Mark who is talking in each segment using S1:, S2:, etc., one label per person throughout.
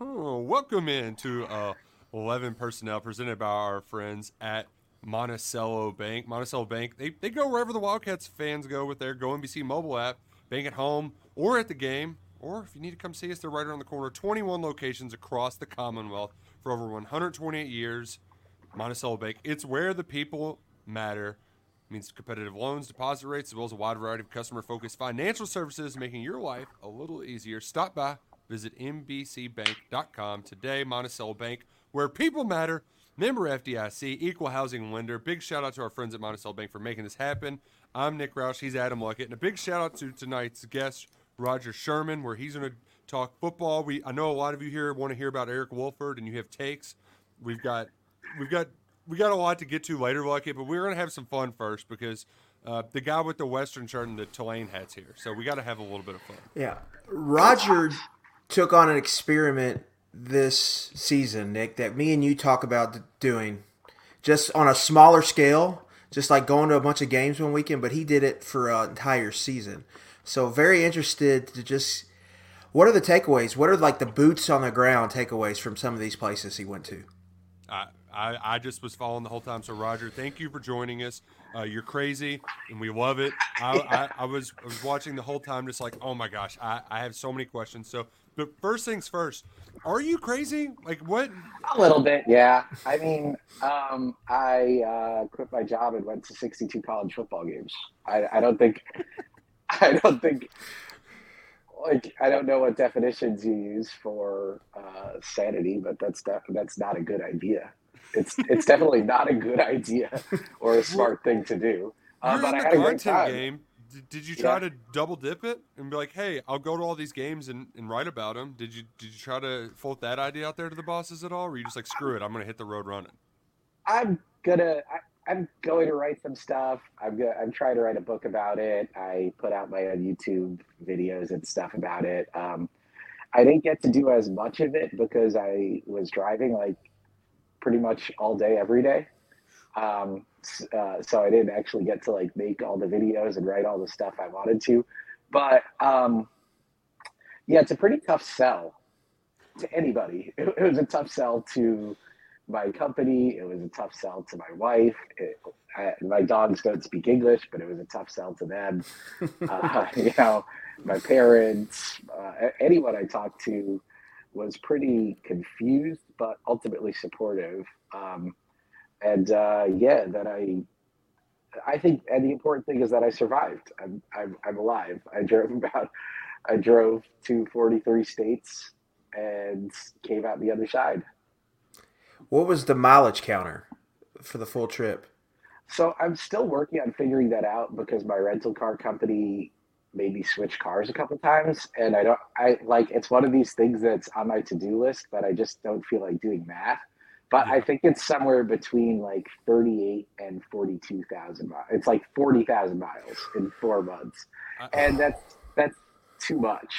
S1: Welcome in to uh, 11 Personnel presented by our friends at Monticello Bank. Monticello Bank, they, they go wherever the Wildcats fans go with their Go MBC mobile app, bank at home or at the game, or if you need to come see us, they're right around the corner. 21 locations across the Commonwealth for over 128 years. Monticello Bank, it's where the people matter. It means competitive loans, deposit rates, as well as a wide variety of customer focused financial services, making your life a little easier. Stop by Visit MBCBank.com today. Monticello Bank, where people matter. Member FDIC, equal housing lender. Big shout out to our friends at Monticello Bank for making this happen. I'm Nick Roush. He's Adam Luckett. And a big shout out to tonight's guest, Roger Sherman, where he's going to talk football. We I know a lot of you here want to hear about Eric Wolford, and you have takes. We've got we've got we got a lot to get to later, Luckett, but we're going to have some fun first because uh, the guy with the Western shirt and the Tulane hat's here, so we got to have a little bit of fun.
S2: Yeah, Roger took on an experiment this season, Nick, that me and you talk about doing just on a smaller scale, just like going to a bunch of games one weekend, but he did it for an entire season. So very interested to just what are the takeaways? What are like the boots on the ground takeaways from some of these places he went to?
S1: I, I, I just was following the whole time. So Roger, thank you for joining us. Uh, you're crazy, and we love it. I, I, I, was I was watching the whole time, just like, oh my gosh, I, I have so many questions. So but first things first, are you crazy? Like what?
S3: A little bit, yeah. I mean, um, I uh, quit my job and went to 62 college football games. I, I don't think, I don't think, like I don't know what definitions you use for uh, sanity, but that's def- that's not a good idea. It's it's definitely not a good idea or a smart thing to do.
S1: Uh, but I had a great time. Game did, you try yeah. to double dip it and be like, "Hey, I'll go to all these games and, and write about them"? Did you did you try to float that idea out there to the bosses at all? Or were you just like, "Screw it, I'm gonna hit the road running"?
S3: I'm gonna. I, am going to write some stuff. I'm gonna, I'm trying to write a book about it. I put out my own YouTube videos and stuff about it. Um, I didn't get to do as much of it because I was driving like pretty much all day every day. Um, uh, so I didn't actually get to like make all the videos and write all the stuff I wanted to. But um, yeah, it's a pretty tough sell to anybody. It, it, was a tough sell to my company. It was a tough sell to my wife. It, I, my dogs don't speak English, but it was a tough sell to them. uh, you know, my parents, uh, anyone I talked to was pretty confused, but ultimately supportive. Um, and uh, yeah, that I, I think, and the important thing is that I survived. I'm, I'm, I'm alive. I drove about, I drove to 43 states and came out the other side.
S2: What was the mileage counter for the full trip?
S3: So I'm still working on figuring that out because my rental car company made me switch cars a couple times and I don't I like it's one of these things that's on my to-do list but I just don't feel like doing math but I think it's somewhere between like 38 and 42,000 miles. It's like 40,000 miles in four months. And that's, that's too much.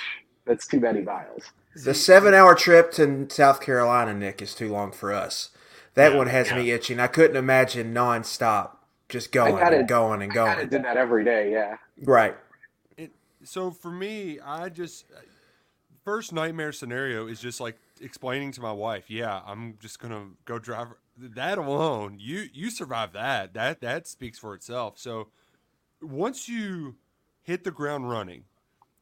S3: That's too many miles.
S2: The seven hour trip to South Carolina, Nick, is too long for us. That yeah, one has yeah. me itching. I couldn't imagine nonstop just going gotta, and going and going. I
S3: did that every day, yeah.
S2: Right.
S1: So for me, I just uh, first nightmare scenario is just like explaining to my wife, yeah, I'm just gonna go drive. That alone, you you survive that. That that speaks for itself. So once you hit the ground running,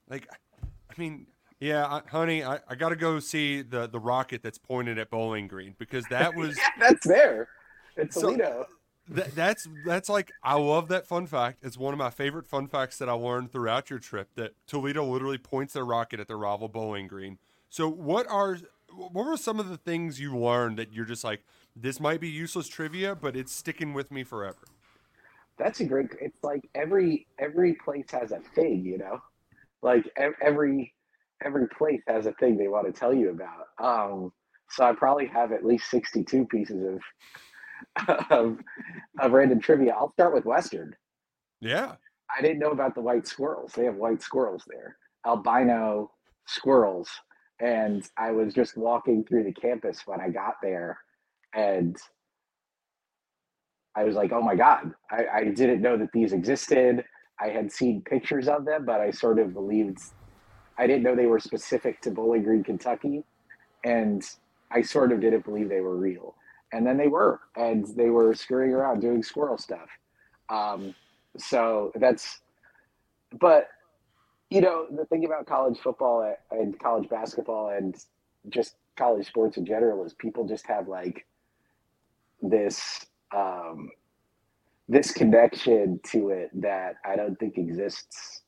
S1: like, I mean, yeah, I, honey, I, I got to go see the the rocket that's pointed at Bowling Green because that was
S3: yeah, that's there. It's so, Toledo.
S1: That, that's that's like I love that fun fact. It's one of my favorite fun facts that I learned throughout your trip. That Toledo literally points their rocket at their rival Bowling Green. So, what are what were some of the things you learned that you're just like, this might be useless trivia, but it's sticking with me forever?
S3: That's a great. It's like every every place has a thing, you know, like every every place has a thing they want to tell you about. Um, so I probably have at least 62 pieces of, of, of random trivia. I'll start with Western.
S1: Yeah.
S3: I didn't know about the white squirrels. They have white squirrels there, albino squirrels. And I was just walking through the campus when I got there, and I was like, oh my God, I, I didn't know that these existed. I had seen pictures of them, but I sort of believed I didn't know they were specific to Bowling Green, Kentucky. And I sort of didn't believe they were real. And then they were, and they were scurrying around doing squirrel stuff. Um, so that's, but you know, the thing about college football and college basketball and just college sports in general is people just have like this um, this connection to it that I don't think exists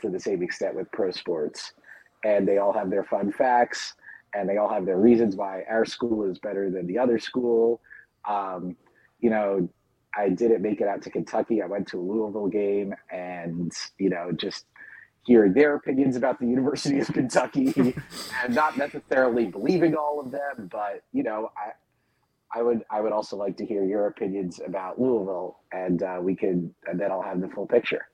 S3: to the same extent with pro sports. And they all have their fun facts and they all have their reasons why our school is better than the other school. Um, you know, I didn't make it out to Kentucky. I went to a Louisville game and, you know, just hear their opinions about the University of Kentucky and not necessarily believing all of them, but, you know, I, I would I would also like to hear your opinions about Louisville, and uh, we could and then I'll have the full picture.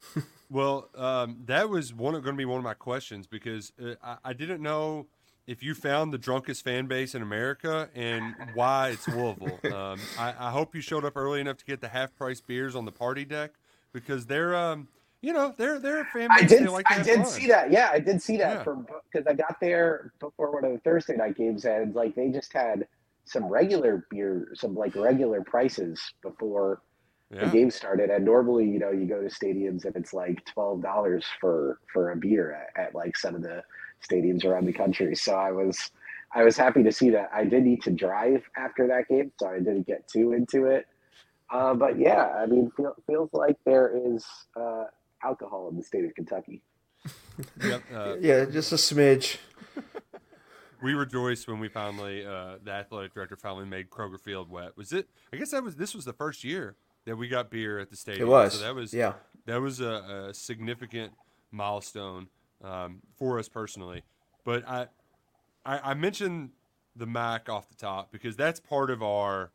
S1: well, um, that was one going to be one of my questions because uh, I, I, didn't know if you found the drunkest fan base in America and why it's Louisville. Um, I, I, hope you showed up early enough to get the half price beers on the party deck because they're. Um, you know, they're they're a fan base.
S3: I did,
S1: like
S3: I did fun. see that. Yeah, I did see that yeah. from because I got there before one of the Thursday night games, and like they just had some regular beer, some like regular prices before yeah. the game started. And normally, you know, you go to stadiums and it's like twelve dollars for for a beer at, at, like some of the stadiums around the country. So I was I was happy to see that. I did need to drive after that game, so I didn't get too into it. Uh, but yeah, I mean, feel, feels like there is uh, alcohol in the state of Kentucky.
S2: yep. Uh, yeah, just a smidge
S1: we rejoiced when we finally uh, the athletic director finally made Kroger Field wet. Was it? I guess that was this was the first year that we got beer at the stadium.
S2: It was.
S1: So that was
S2: yeah.
S1: That was a, a significant milestone um, for us personally. But I, I I mentioned the MAC off the top because that's part of our.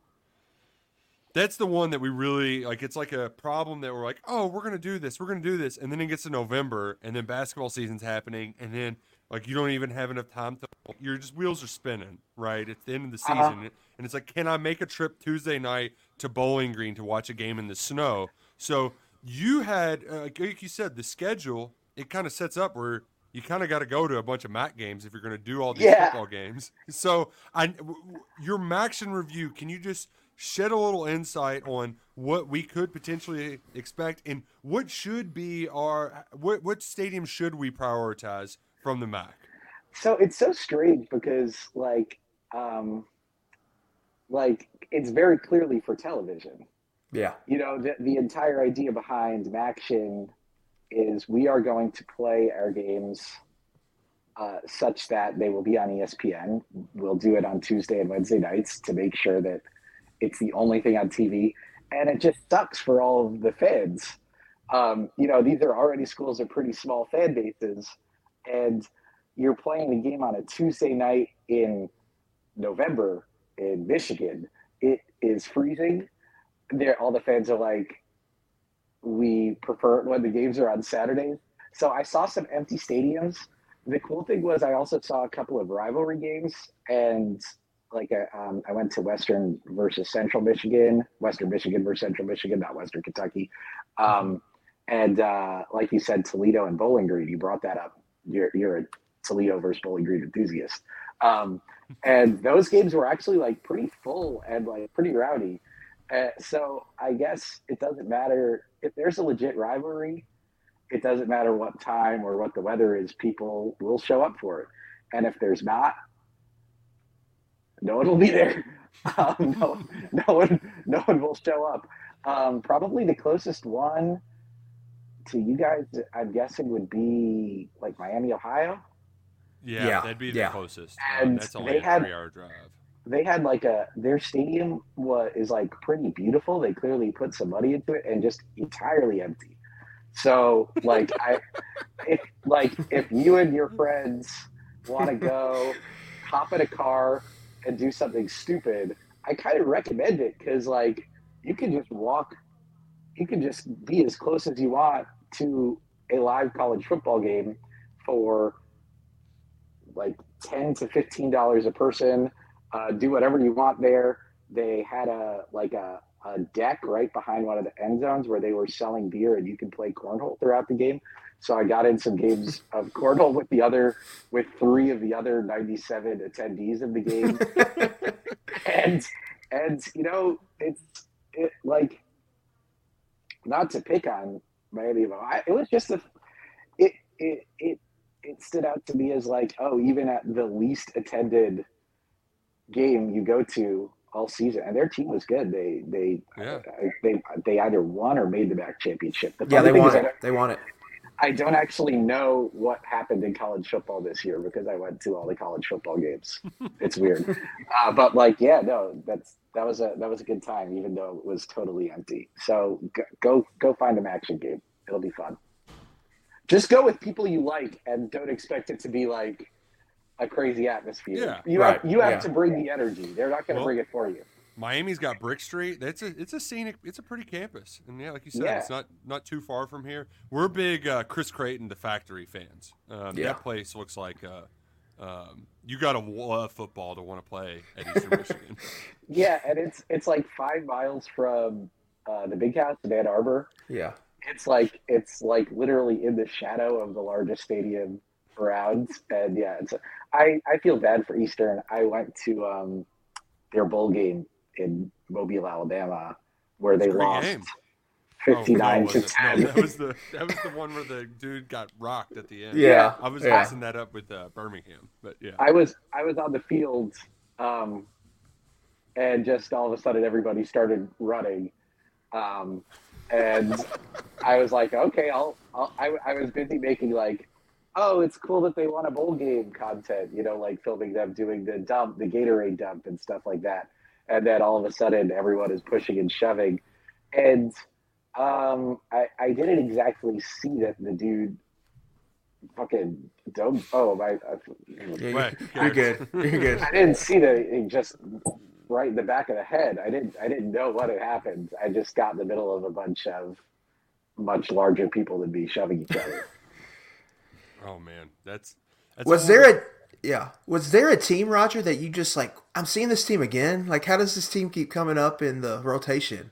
S1: That's the one that we really like. It's like a problem that we're like, oh, we're gonna do this, we're gonna do this, and then it gets to November, and then basketball season's happening, and then like you don't even have enough time to. Your just wheels are spinning, right? It's the end of the uh-huh. season, uh-huh. and it's like, can I make a trip Tuesday night to Bowling Green to watch a game in the snow? So you had, uh, like you said, the schedule. It kind of sets up where you kind of got to go to a bunch of MAC games if you're going to do all these yeah. football games. So, I, your MACtion review, can you just shed a little insight on what we could potentially expect and what should be our what what stadium should we prioritize from the MAC.
S3: So it's so strange because like um like it's very clearly for television.
S2: Yeah.
S3: You know, the, the entire idea behind MACtion is we are going to play our games uh, such that they will be on ESPN. We'll do it on Tuesday and Wednesday nights to make sure that it's the only thing on TV. And it just sucks for all of the fans. Um, you know, these are already schools of pretty small fan bases and you're playing the game on a Tuesday night in November in Michigan, it is freezing. There, all the fans are like, we prefer when the games are on Saturdays. So I saw some empty stadiums. The cool thing was I also saw a couple of rivalry games, and like a, um, I went to Western versus Central Michigan, Western Michigan versus Central Michigan, not Western Kentucky. Um, and uh, like you said, Toledo and Bowling Green, you brought that up you're you're a Toledo versus Bowling Green enthusiast. Um, and those games were actually like pretty full and like pretty rowdy. Uh, so I guess it doesn't matter if there's a legit rivalry. It doesn't matter what time or what the weather is. People will show up for it. And if there's not, no one will be there. Um, no, no one, no one will show up. Um, probably the closest one to you guys, I'm guessing would be like Miami, Ohio.
S1: Yeah, yeah. that'd be the yeah. closest. And um, that's only a had, three-hour drive.
S3: They had like a their stadium was is like pretty beautiful. They clearly put some money into it and just entirely empty. So like I, if like if you and your friends want to go hop in a car and do something stupid, I kind of recommend it because like you can just walk, you can just be as close as you want to a live college football game for like ten to fifteen dollars a person. Uh, do whatever you want there. They had a like a a deck right behind one of the end zones where they were selling beer and you can play cornhole throughout the game. So I got in some games of cornhole with the other, with three of the other 97 attendees of the game. and, and, you know, it's it, like, not to pick on Miami, but I, it was just a, it, it, it, it stood out to me as like, oh, even at the least attended game you go to, all season, and their team was good. They they yeah. they they either won or made the MAC championship. The
S2: yeah, they won it. They won it.
S3: I don't actually know what happened in college football this year because I went to all the college football games. it's weird, uh, but like, yeah, no, that's that was a that was a good time, even though it was totally empty. So go go find an MACtion game. It'll be fun. Just go with people you like, and don't expect it to be like a crazy atmosphere. Yeah, you right. have you have yeah. to bring the energy. They're not going to well, bring it for you.
S1: Miami's got Brick Street. That's a it's a scenic. It's a pretty campus, and yeah, like you said, yeah. it's not not too far from here. We're big uh, Chris Creighton, the Factory fans. Um, yeah. That place looks like uh, um, you got to love football to want to play at Eastern Michigan.
S3: Yeah, and it's it's like five miles from uh, the Big House in Ann Arbor.
S2: Yeah,
S3: it's like it's like literally in the shadow of the largest stadium around, and yeah, it's. I I feel bad for Eastern. I went to um, their bowl game in Mobile, Alabama, where they lost. Game. 59 oh, to 10.
S1: No, that was the that was the one where the dude got rocked at the end.
S2: Yeah.
S1: I was
S2: yeah.
S1: mixing that up with uh, Birmingham, but yeah.
S3: I was I was on the field um, and just all of a sudden everybody started running. Um, and I was like, okay, I'll, I'll I, I was busy making like oh, it's cool that they want a bowl game content, you know, like filming them doing the dump, the Gatorade dump and stuff like that. And then all of a sudden everyone is pushing and shoving. And um, I, I didn't exactly see that the dude fucking dumb. Oh, my. Uh,
S2: yeah, you're good. You're good.
S3: I didn't see the just right in the back of the head. I didn't, I didn't know what had happened. I just got in the middle of a bunch of much larger people than me shoving each other.
S1: Oh man, that's, that's
S2: was there a yeah was there a team Roger that you just like I'm seeing this team again? Like how does this team keep coming up in the rotation?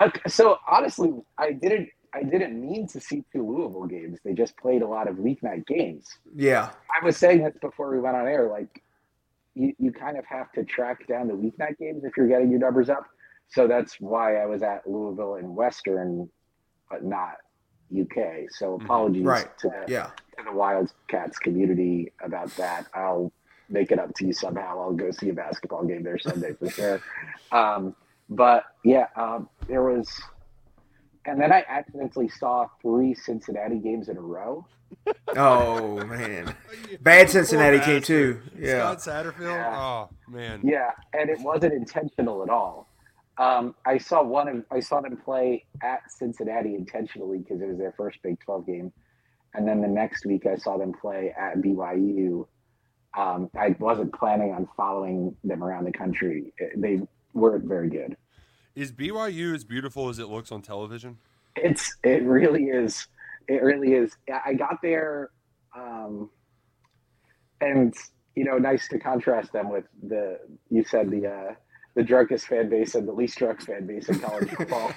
S3: Okay, so honestly, I didn't I didn't mean to see two Louisville games. They just played a lot of weeknight games.
S2: Yeah,
S3: I was saying this before we went on air. Like you, you kind of have to track down the weeknight games if you're getting your numbers up. So that's why I was at Louisville and Western, but not UK. So mm-hmm. apologies
S2: right.
S3: to,
S2: yeah.
S3: to the Wildcats community about that. I'll make it up to you somehow. I'll go see a basketball game there Sunday for sure. Um, but yeah, um, there was, and then I accidentally saw three Cincinnati games in a row.
S2: oh man, bad Cincinnati team too. Yeah,
S1: Scott Satterfield. Yeah. Oh man.
S3: Yeah, and it wasn't intentional at all. Um, I saw one of I saw them play at Cincinnati intentionally because it was their first Big Twelve game, and then the next week I saw them play at BYU. Um, I wasn't planning on following them around the country. They weren't very good.
S1: Is BYU as beautiful as it looks on television?
S3: It's it really is. It really is. I got there, um, and you know, nice to contrast them with the you said the uh, the drunkest fan base and the least drunk fan base in college football.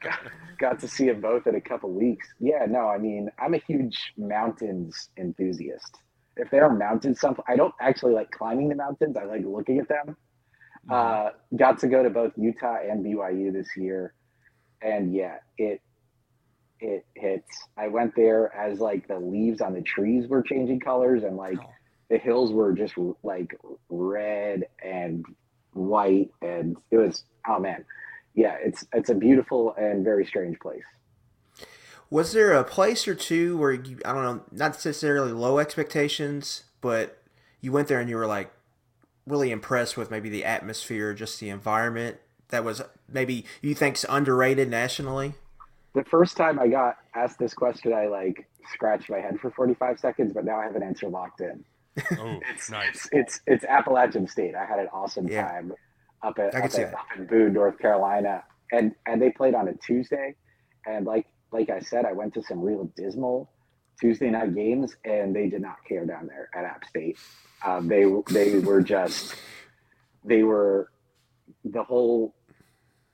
S3: got, got, to see them both in a couple weeks. Yeah, no, I mean, I'm a huge mountains enthusiast. If there are mountains, some I don't actually like climbing the mountains. I like looking at them. Mm-hmm. Uh, got to go to both Utah and BYU this year, and yeah, it it hits. I went there as like the leaves on the trees were changing colors, and like oh. the hills were just like red and white, and it was oh man, yeah, it's it's a beautiful and very strange place.
S2: Was there a place or two where you I don't know, not necessarily low expectations, but you went there and you were like really impressed with maybe the atmosphere, just the environment that was maybe you think's underrated nationally?
S3: the first time I got asked this question, I like scratched my head for 45 seconds, but now I have an answer locked in.
S1: Oh,
S3: It's
S1: nice.
S3: It's it's Appalachian State. I had an awesome
S2: Yeah.
S3: time up at, up, at up in Boone, North Carolina, and and they played on a Tuesday, and like like I said, I went to some real dismal Tuesday night games, and they did not care down there at App State. Um, they they were just they were the whole.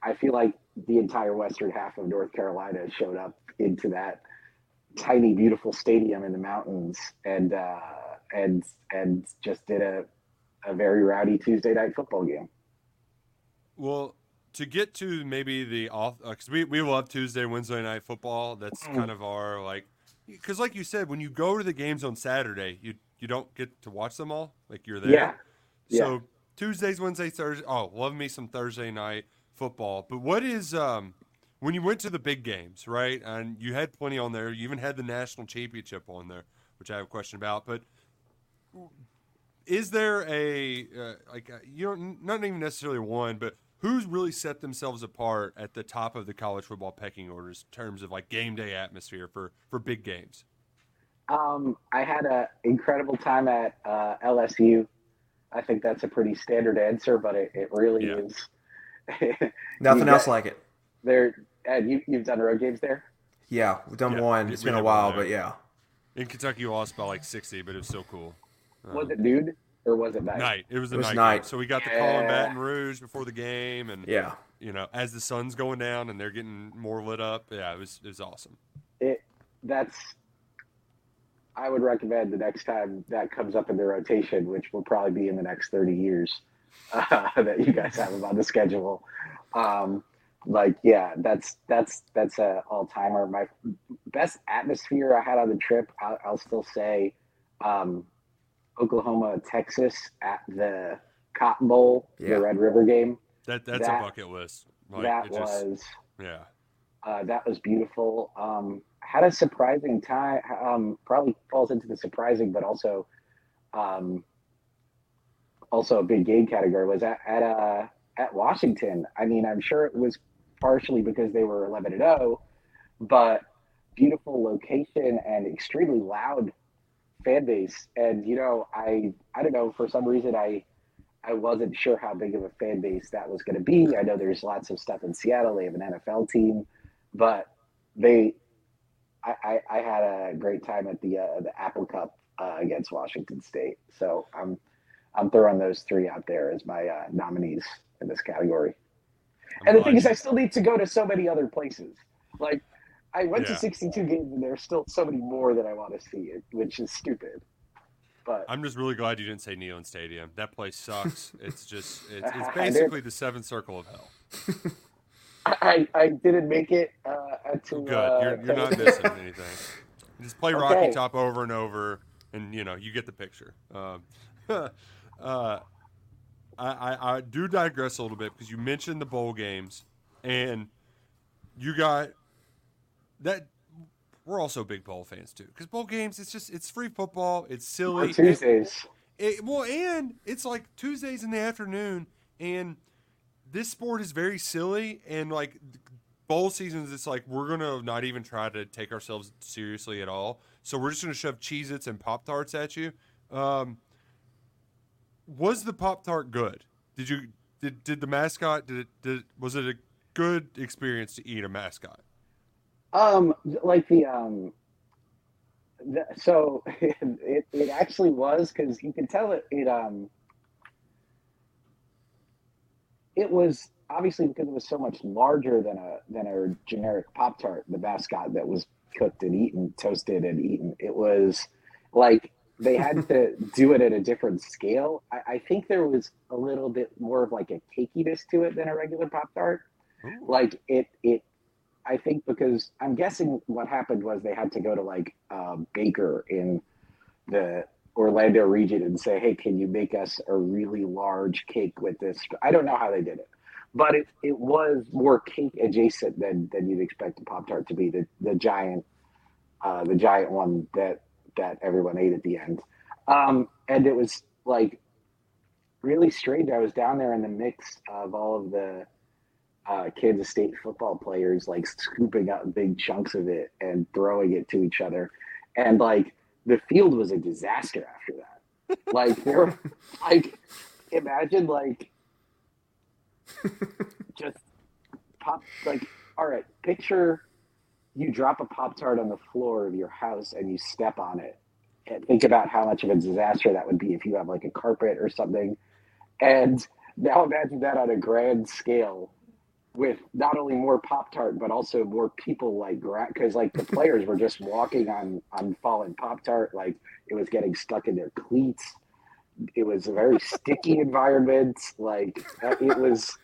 S3: I feel like the entire western half of North Carolina showed up into that tiny, beautiful stadium in the mountains, and uh, and and just did a a very rowdy Tuesday night football game.
S1: Well, to get to maybe the off, because we, we love Tuesday, Wednesday night football. That's
S3: Mm.
S1: kind of our like, because like you said, when you go to the games on Saturday, you you don't get to watch them all. Like you're there.
S3: Yeah,
S1: So
S3: yeah.
S1: Tuesdays, Wednesdays, Thursdays. Oh, love me some Thursday night football. But what is um when you went to the big games, right? And you had plenty on there. You even had the national championship on there, which I have a question about. But is there a uh, like uh, you don't not even necessarily one, but who's really set themselves apart at the top of the college football pecking orders in terms of like game day atmosphere for for big games?
S3: Um, I had an incredible time at uh, LSU. I think that's a pretty standard answer, but it, it really
S1: Yeah.
S3: is.
S2: Nothing
S3: You
S2: else
S3: bet.
S2: like it.
S3: there, and you, you've done road games there.
S2: Yeah, we've done
S1: Yeah,
S2: one. It's been a while, but yeah.
S1: In Kentucky, you lost by like sixty, but it was still cool.
S3: Was
S1: Um,
S3: it dude or was it night?
S1: night? It was the
S2: It was
S1: night.
S2: night.
S1: So we got the call in Baton Rouge before the game, and
S2: Yeah.
S1: you know, as the sun's going down and they're getting more lit up. Yeah, it was it was awesome.
S3: It that's. I would recommend the next time that comes up in the rotation, which will probably be in the next thirty years, uh, that you guys have them on the schedule. Um, like, yeah, that's that's that's a all timer. My best atmosphere I had on the trip, I'll, I'll still say, um, Oklahoma, Texas at the Cotton Bowl,
S2: Yeah.
S3: the Red River game.
S1: That that's
S3: That-
S1: a bucket list. Like,
S3: that
S1: it just,
S3: was
S1: yeah.
S3: uh, that was beautiful. Um, had a surprising time. Um, probably falls into the surprising, but also, um, also a big game category was at at uh, at Washington. I mean, I'm sure it was partially because they were 11 and 0, but beautiful location and extremely loud fan base. And you know, I I don't know for some reason I I wasn't sure how big of a fan base that was going to be. I know there's lots of stuff in Seattle. They have an NFL team, but they, I, I, I had a great time at the uh, the Apple Cup uh, against Washington State. So I'm I'm throwing those three out there as my uh, nominees in this category. And the thing is, I still need to go to so many other places. Like I went
S1: Yeah.
S3: to 62 games, and there's still so many more that I want to see, which is stupid. But
S1: I'm just really glad you didn't say Neyland Stadium. That place sucks. it's just it's, it's basically the seventh circle of hell.
S3: I, I didn't make it uh, to.
S1: Good.
S3: Uh,
S1: you're, you're not missing anything. Just play Rocky Top over and over, and you know you get the picture. Um, uh, I, I, I do digress a little bit because you mentioned the bowl games, and you got that. We're also big bowl fans too, because bowl games it's just it's free football. It's silly.
S3: on Tuesdays.
S1: It, well, and it's like Tuesdays in the afternoon, and this sport is very silly. And like bowl seasons, it's like we're gonna not even try to take ourselves seriously at all. So we're just gonna shove Cheez-Its and Pop Tarts at you. Um, was the Pop Tart good? Did you did did the mascot did it did was it a good experience to eat a mascot?
S3: Um, like the um, the, so it, it actually was because you could tell it it um, it was obviously because it was so much larger than a than a generic Pop Tart, the mascot that was cooked and eaten, toasted and eaten. It was like they had to do it at a different scale. I, I think there was a little bit more of like a cakiness to it than a regular Pop Tart. Like it it I think because I'm guessing what happened was they had to go to like a baker in the Orlando region and say, "Hey, can you make us a really large cake with this?" I don't know how they did it, but it, it was more cake adjacent than than you'd expect a pop tart to be. The the giant, uh, the giant one that that everyone ate at the end, um, and it was like really strange. I was down there in the mix of all of the uh, Kansas State football players like scooping up big chunks of it and throwing it to each other, and like the field was a disaster after that. Like there, were, like imagine like just pop like all right picture you drop a pop tart on the floor of your house and you step on it and think about how much of a disaster that would be if you have like a carpet or something. And now imagine that on a grand scale with not only more pop tart but also more people like because like the players were just walking on on fallen pop tart like it was getting stuck in their cleats. It was a very sticky environment like uh, it was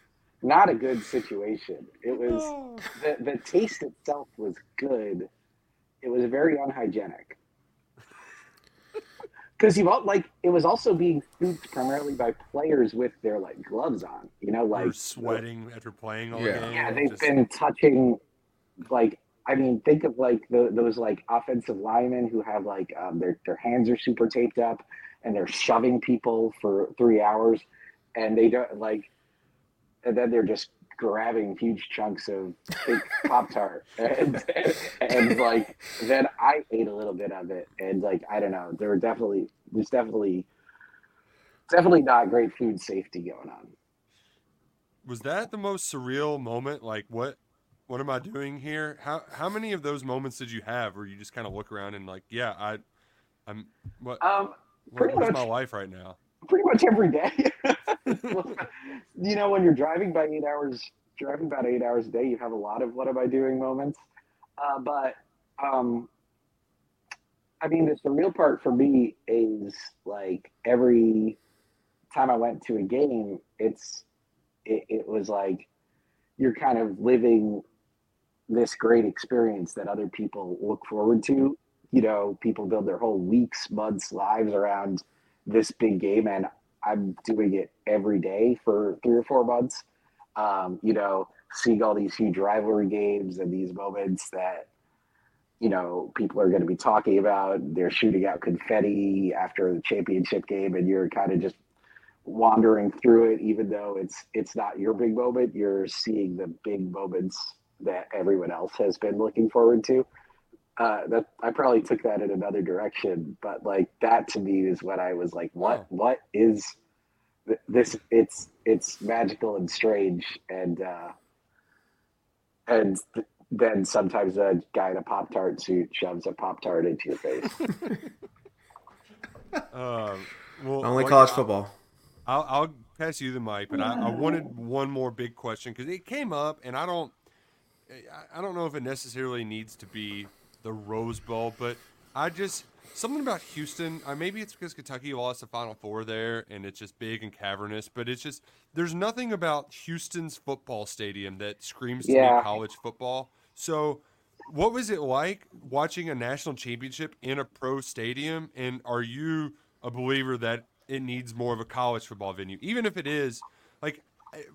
S3: not a good situation. It oh, was the, the taste itself was good. It was very unhygienic because you've all like it was also being scooped primarily by players with their like gloves on. You know, like They're
S1: sweating after playing all
S2: yeah.
S1: game.
S3: Yeah, they've just... been touching like I mean, think of like the, those like offensive linemen who have like um, their their hands are super taped up and they're shoving people for three hours, and they don't like, and then they're just grabbing huge chunks of pop tart and, and, and, like then i ate a little bit of it. And like i don't know there were definitely there's definitely definitely not great food safety going on.
S1: Was that the most surreal moment? Like what what am i doing here? How how many of those moments did you have where you just kind of look around and like yeah i i'm what
S3: um
S1: pretty what, much my life right now
S3: pretty much every day you know, when you're driving by eight hours, driving about eight hours a day, you have a lot of what am I doing moments. Uh, but um, I mean, the surreal part for me is like every time I went to a game, it's it, it was like you're kind of living this great experience that other people look forward to. You know, people build their whole weeks, months, lives around this big game, and I'm doing it every day for three or four months. Um, you know, seeing all these huge rivalry games and these moments that, you know, people are going to be talking about. They're shooting out confetti after the championship game, and you're kind of just wandering through it, even though it's it's not your big moment. You're seeing the big moments that everyone else has been looking forward to. Uh, that I probably took that in another direction, but like that to me is what I was like, what what is this? It's it's magical and strange, and uh, and th- then sometimes a guy in a pop tart suit shoves a pop tart into your face.
S1: um, well,
S2: Only college football.
S1: I'll, I'll, pass you the mic, but I, I wanted one more big question because it came up, and I don't I don't know if it necessarily needs to be the Rose Bowl, but I just something about Houston. Uh, maybe it's because Kentucky lost the Final Four there, and it's just big and cavernous. But it's just there's nothing about Houston's football stadium that screams to
S3: yeah.
S1: me college football. So, what was it like watching a national championship in a pro stadium? And are you a believer that it needs more of a college football venue, even if it is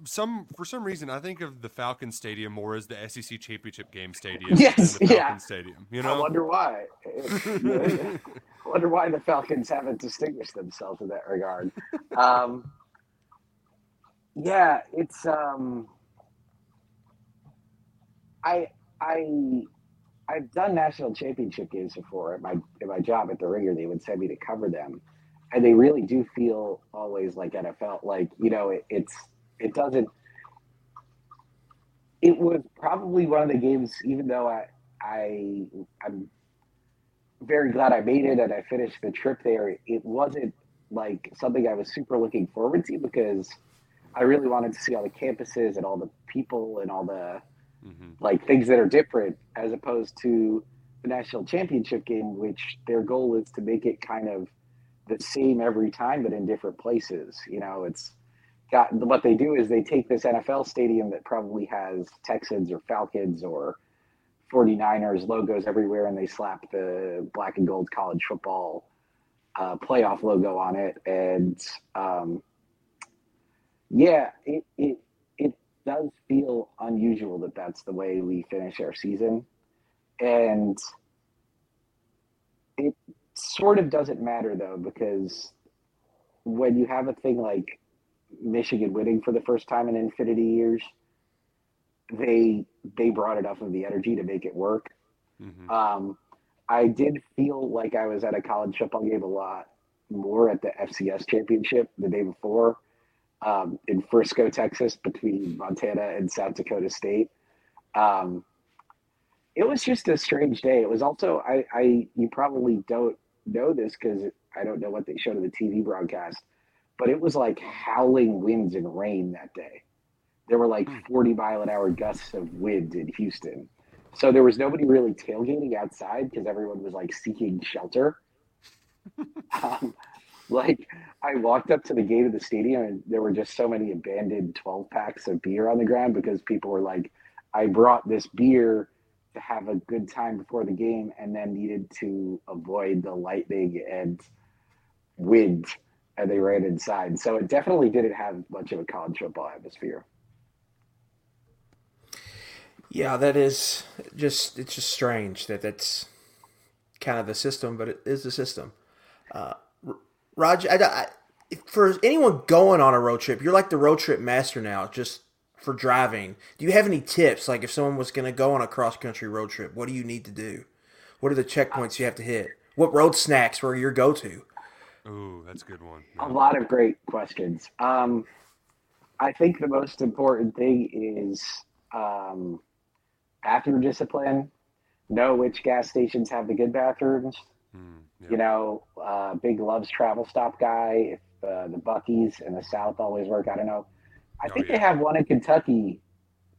S1: some for some reason I think of the Falcon Stadium more as the SEC championship game stadium.
S3: Yes,
S1: the Falcon
S3: yeah.
S1: Stadium. You know,
S3: I wonder why. I wonder why the Falcons haven't distinguished themselves in that regard. Um, yeah, it's. Um, I I I've done national championship games before at my at my job at the Ringer. They would send me to cover them, and they really do feel always like NFL. Like you know, it, it's it doesn't. It was probably one of the games, even though I, I, I'm very glad I made it and I finished the trip there. It wasn't like something I was super looking forward to because I really wanted to see all the campuses and all the people and all the mm-hmm. like things that are different as opposed to the national championship game, which their goal is to make it kind of the same every time, but in different places. You know, it's got what they do is they take this NFL stadium that probably has Texans or Falcons or 49ers logos everywhere and they slap the black and gold college football uh, playoff logo on it. And um, yeah, it, it, it does feel unusual that that's the way we finish our season. And it sort of doesn't matter though, because when you have a thing like Michigan winning for the first time in infinity years, they they brought enough of the energy to make it work.
S1: Mhm.
S3: Um, I did feel like I was at a college football game a lot more at the FCS championship the day before um, in Frisco, Texas, between Montana and South Dakota State. Um, it was just a strange day. It was also I, I you probably don't know this because I don't know what they showed in the TV broadcast, but it was like howling winds and rain that day. There were like 40 mile an hour gusts of wind in Houston. So there was nobody really tailgating outside because everyone was like seeking shelter. um, like I walked up to the gate of the stadium and there were just so many abandoned 12 packs of beer on the ground because people were like, I brought this beer to have a good time before the game and then needed to avoid the lightning and wind and they ran inside. So it definitely didn't have much of a college football atmosphere.
S2: Yeah, that is just it's just strange that that's kind of the system, but it is the system. Uh, Roger, I, I, for anyone going on a road trip, you're like the road trip master now, just for driving. Do you have any tips? Like if someone was going to go on a cross country road trip, what do you need to do? What are the checkpoints you have to hit? What road snacks were your go to?
S1: Ooh, that's a good one.
S3: A lot of great questions. Um, I think the most important thing is um, bathroom discipline. Know which gas stations have the good bathrooms.
S1: Mm, yeah.
S3: You know, uh, Big Loves travel stop guy. If uh, the Buc-ee's in the South always work, I don't know. I
S1: Oh,
S3: think
S1: yeah.
S3: they have one in Kentucky.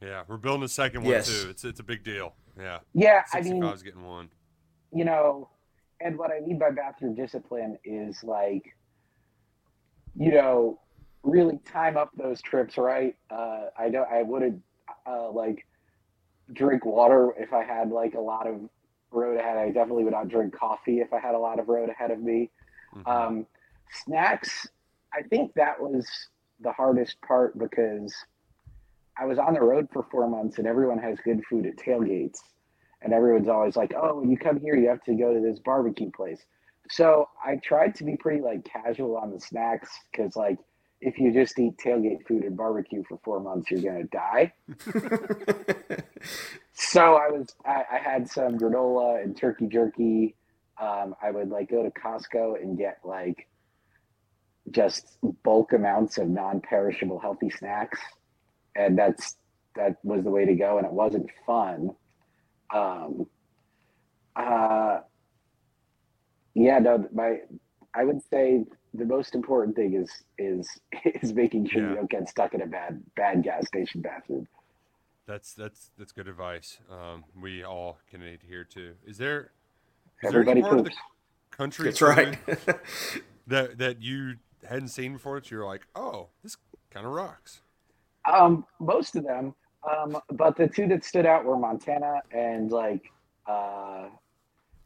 S1: Yeah, we're building a second one
S2: Yes.
S1: too. It's it's a big deal. Yeah,
S3: Yeah, I
S1: sixty
S3: mean,
S1: five's getting one.
S3: you know, and what I mean by bathroom discipline is like, you know, really time up those trips, right? Uh, I don't, I wouldn't uh, like drink water if I had like a lot of road ahead. I definitely would not drink coffee if I had a lot of road ahead of me.
S1: Mhm.
S3: Um, snacks, I think that was the hardest part because I was on the road for four months and everyone has good food at tailgates. And everyone's always like, oh, when you come here, you have to go to this barbecue place. So I tried to be pretty like casual on the snacks because, like, if you just eat tailgate food and barbecue for four months, you're going to die. So I was, I, I had some granola and turkey jerky. Um, I would like go to Costco and get like just bulk amounts of non-perishable healthy snacks, and that's that was the way to go. And it wasn't fun. Um, uh, yeah, no, my I would say the most important thing is is is making sure
S1: Yeah.
S3: you don't get stuck in a bad bad gas station bathroom.
S1: That's that's that's good advice. Um, we all can adhere to. Is there is
S3: Everybody
S1: there any part
S3: poops.
S1: of the country
S2: That's right.
S1: that that you hadn't seen before that you're like, oh, this kind of rocks.
S3: Um, most of them. Um, but the two that stood out were Montana and like uh,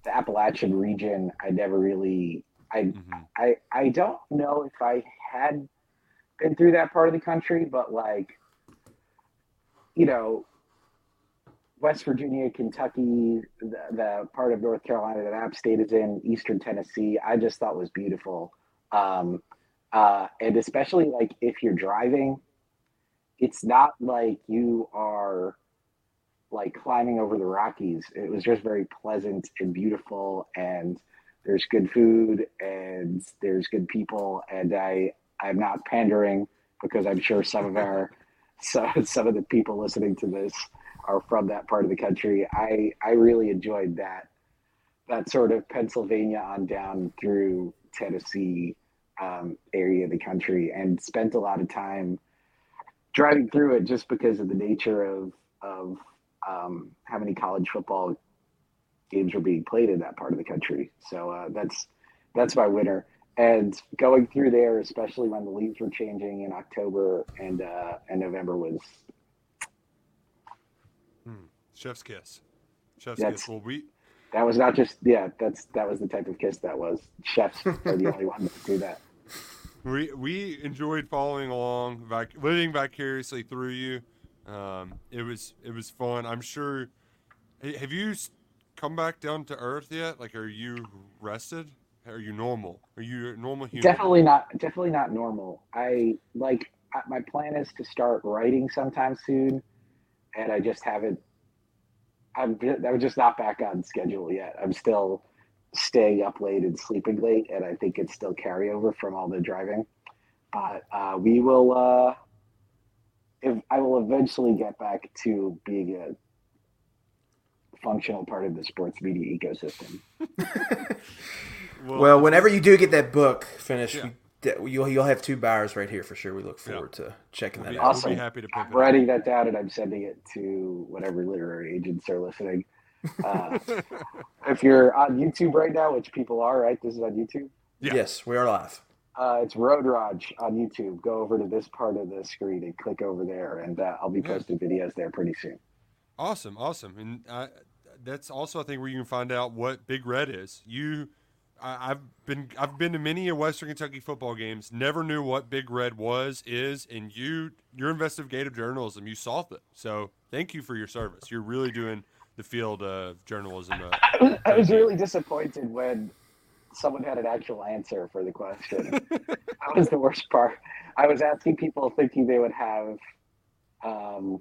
S3: the Appalachian region. I never really, I,
S1: Mhm.
S3: I, I don't know if I had been through that part of the country, but like, you know, West Virginia, Kentucky, the, the part of North Carolina that App State is in, Eastern Tennessee, I just thought was beautiful. Um, uh, and especially like if you're driving, it's not like you are like climbing over the Rockies. It was just very pleasant and beautiful, and there's good food and there's good people. And I I'm not pandering because I'm sure some of our some some of the people listening to this are from that part of the country. I I really enjoyed that that sort of Pennsylvania on down through Tennessee um, area of the country, and spent a lot of time driving through it just because of the nature of of um, how many college football games were being played in that part of the country. So uh, that's that's my winner. And going through there, especially when the leaves were changing in October and uh, and November, was
S1: Chef's kiss. Chef's
S3: That's-
S1: kiss. Well, we
S3: that was not just yeah that's that was the type of kiss that was. Chefs are the only ones that do that.
S1: We we enjoyed following along, vic- living vicariously through you. Um, it was it was fun. I'm sure. Have you come back down to earth yet? Like, are you rested? Are you normal? Are you normal human?
S3: Definitely not. Definitely not normal. I like. My plan is to start writing sometime soon, and I just haven't. I'm I'm just not back on schedule yet. I'm still staying up late and sleeping late, and I think it's still carryover from all the driving. But uh, we will. Uh, if I will eventually get back to being a functional part of the sports media ecosystem.
S2: well, well, whenever you do get that book finished, yeah. we, you'll you'll have two buyers right here for sure. We look forward yeah. to checking
S1: we'll
S2: that
S1: be,
S2: out.
S1: Awesome. We'll happy to
S3: I'm writing that down and I'm sending it to whatever literary agents are listening. Uh, if you're on YouTube right now, which people are, right? This is on YouTube.
S2: Yeah. Yes, we are live.
S3: Uh, it's Road Raj on YouTube. Go over to this part of the screen and click over there, and uh, I'll be posting yeah. videos there pretty soon.
S1: Awesome, awesome, and uh, that's also I think where you can find out what Big Red is. You, I, have been I've been to many of Western Kentucky football games. Never knew what Big Red was, is, and you your investigative journalism you solved it. So thank you for your service. You're really doing the field of journalism. Uh,
S3: I, was, I was really disappointed when someone had an actual answer for the question. that was the worst part. I was asking people thinking they would have, um,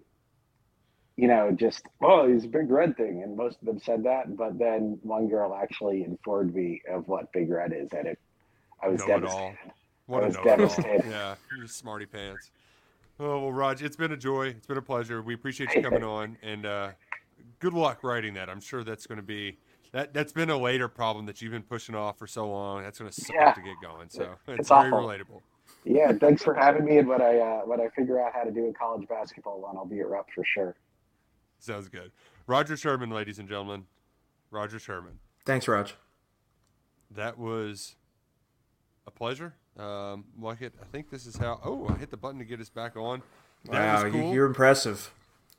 S3: you know, just oh, he's a big red thing, and most of them said that. But then one girl actually informed me of what big red is, and it, I was know devastated.
S1: What
S3: I was
S1: devastated. Yeah, you're smarty pants. Oh well, Raj, it's been a joy. It's been a pleasure. We appreciate you coming on, and uh, good luck writing that. I'm sure that's going to be that that's been a later problem that you've been pushing off for so long. That's going to suck yeah. to get going. So it's, it's very awful. relatable.
S3: Yeah, thanks for having me. And when I uh, when I figure out how to do a college basketball one, I'll be at rep for sure.
S1: Sounds good. Roger Sherman, ladies and gentlemen. Roger Sherman.
S2: Thanks, Raj.
S1: That was a pleasure. Um, like it. I think this is how. Oh, I hit the button to get us back on.
S2: That wow, cool. you're impressive.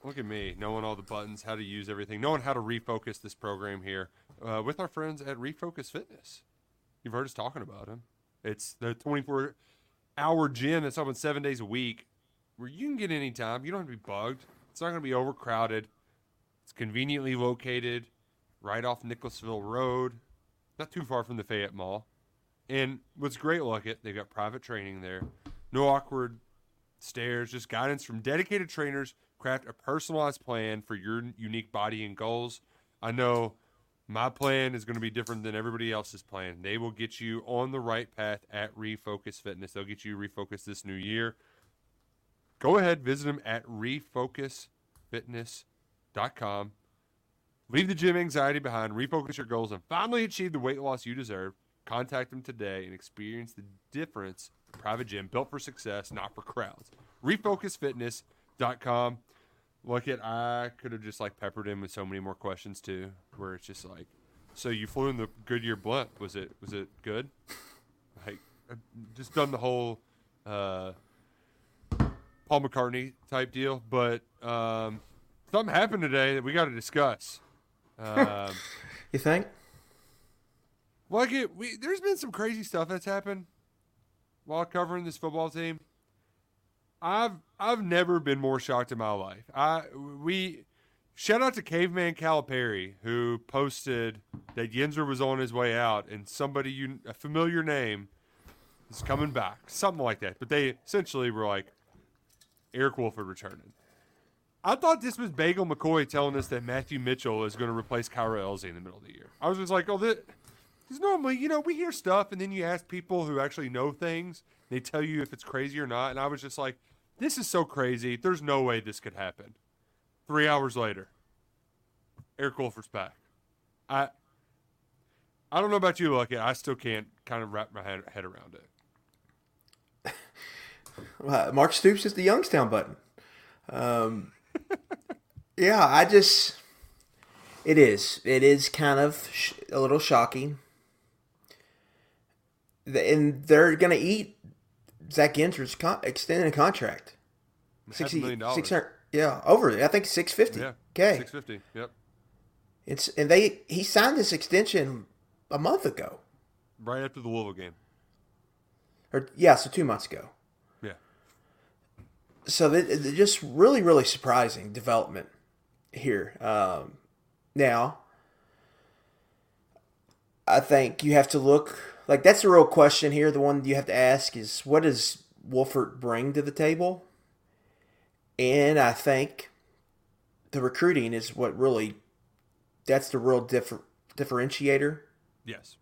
S1: Look at me, knowing all the buttons, how to use everything, knowing how to refocus this program here uh, with our friends at Refocus Fitness. You've heard us talking about them. It's the 24 hour gym that's open seven days a week where you can get any time. You don't have to be bugged. It's not going to be overcrowded. It's conveniently located right off Nicholasville Road, not too far from the Fayette Mall. And what's great, look at they've got private training there. No awkward stairs, just guidance from dedicated trainers craft a personalized plan for your unique body and goals. I know my plan is going to be different than everybody else's plan. They will get you on the right path at Refocus Fitness. They'll get you refocused this new year. Go ahead, visit them at refocusfitness.com. Leave the gym anxiety behind, refocus your goals, and finally achieve the weight loss you deserve. Contact them today and experience the difference. Private gym built for success, not for crowds. Refocusfitness.com look at I could have just like peppered him with so many more questions too, where it's just like, so you flew in the Goodyear blimp. Was it was it good? Like, I've just done the whole uh, Paul McCartney type deal, but um, something happened today that we got to discuss. Um,
S2: you think?
S1: Like it, we there's been some crazy stuff that's happened while covering this football team. I've I've never been more shocked in my life. I we shout out to Caveman Calipari who posted that Yenser was on his way out and somebody you a familiar name is coming back, something like that. But they essentially were like Eric Wolford returning. I thought this was Bagel McCoy telling us that Matthew Mitchell is going to replace Kyra Elzy in the middle of the year. I was just like, oh, this. Because normally, you know, we hear stuff and then you ask people who actually know things. They tell you if it's crazy or not. And I was just like, this is so crazy. There's no way this could happen. Three hours later, Eric Wolford's back. I I don't know about you, Lucky. I still can't kind of wrap my head, head around it.
S2: Mark Stoops is the Youngstown button. Um, yeah, I just it is. It is kind of sh- a little shocking. And they're going to eat Zach Yenser's con- extended a contract.
S1: 60 million dollars.
S2: 600 yeah, over I think 650. Yeah. Okay.
S1: 650. Yep.
S2: It's and they he signed this extension a month ago.
S1: Right after the Louisville game.
S2: Or yeah, so 2 months ago.
S1: Yeah.
S2: So they, just really really surprising development here. Um, now I think you have to look like that's the real question here. The one you have to ask is what does Wolford bring to the table? And I think the recruiting is what really that's the real differ, differentiator.
S1: Yes.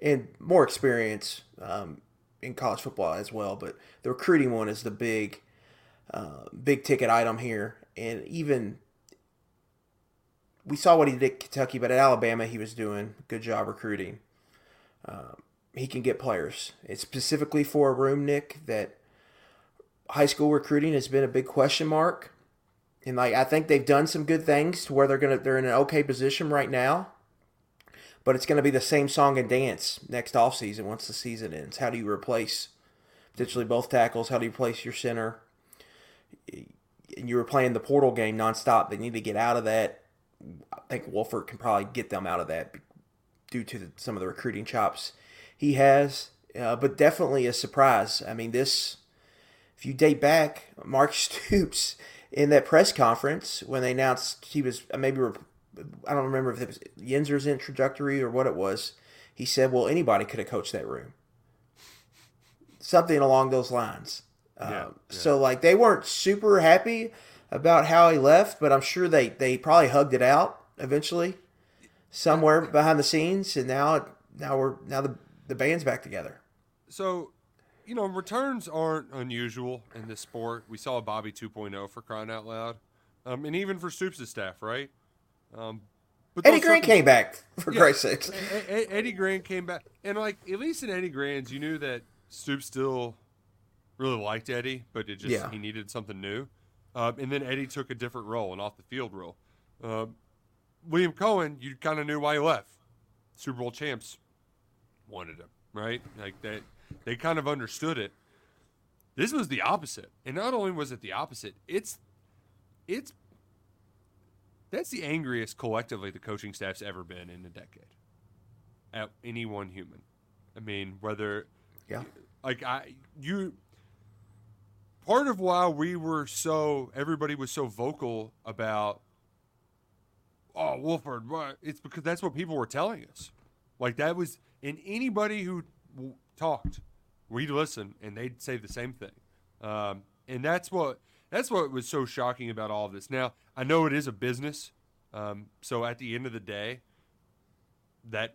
S2: And more experience um, in college football as well, but the recruiting one is the big, uh, big ticket item here. And even we saw what he did at Kentucky, but at Alabama he was doing a good job recruiting. Um, he can get players. It's specifically for a room, Nick, that high school recruiting has been a big question mark. And like I think they've done some good things to where they're gonna they're in an okay position right now. But it's gonna be the same song and dance next off season once the season ends. How do you replace potentially both tackles? How do you replace your center? You were playing the portal game nonstop. They need to get out of that. I think Wolford can probably get them out of that due to the, some of the recruiting chops he has. Uh, but definitely a surprise. I mean, this if you date back, Mark Stoops in that press conference when they announced he was uh, maybe I don't remember if it was Yenser's introductory or what it was. He said, "Well, anybody could have coached that room." Something along those lines. Yeah, um, yeah. So like they weren't super happy about how he left, but I'm sure they they probably hugged it out eventually somewhere behind the scenes, and now now we're now the the band's back together.
S1: So you know, returns aren't unusual in this sport. We saw a Bobby 2.0 for crying out loud, um, and even for Stoops' staff, right? Um,
S2: but Eddie Gran came back for yeah, Christ's sakes.
S1: Eddie Gran came back, and like at least in Eddie Gran's, you knew that Stoops still really liked Eddie, but it just yeah. he needed something new. Um, and then Eddie took a different role, an off the field role. Uh, William Coen, you kind of knew why he left. Super Bowl champs wanted him, right? Like that they kind of understood it. This was the opposite. And not only was it the opposite, it's it's that's the angriest collectively the coaching staff's ever been in a decade. At any one human. I mean, whether
S2: yeah.
S1: Like I you part of why we were so everybody was so vocal about oh Wolford, it's because that's what people were telling us. Like that was and anybody who talked, we'd listen, and they'd say the same thing. Um, and that's what that's what was so shocking about all of this. Now I know it is a business, um, so at the end of the day, that.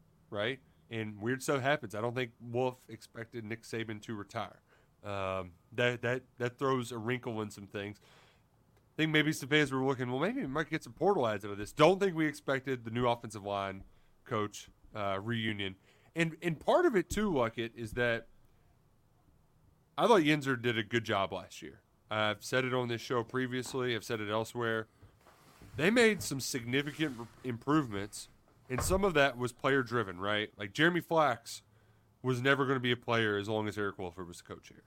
S1: right? And weird stuff happens. I don't think Wolf expected Nick Saban to retire. Um, that that that throws a wrinkle in some things. I think maybe some fans were looking. Well, maybe we might get some portal ads out of this. Don't think we expected the new offensive line coach uh, reunion and and part of it too, Luckett, is that I thought Yenser did a good job last year. I've said it on this show previously. I've said it elsewhere. They made some significant improvements, and some of that was player driven, right? Like Jeremy Flax was never going to be a player as long as Eric Wolford was the coach here.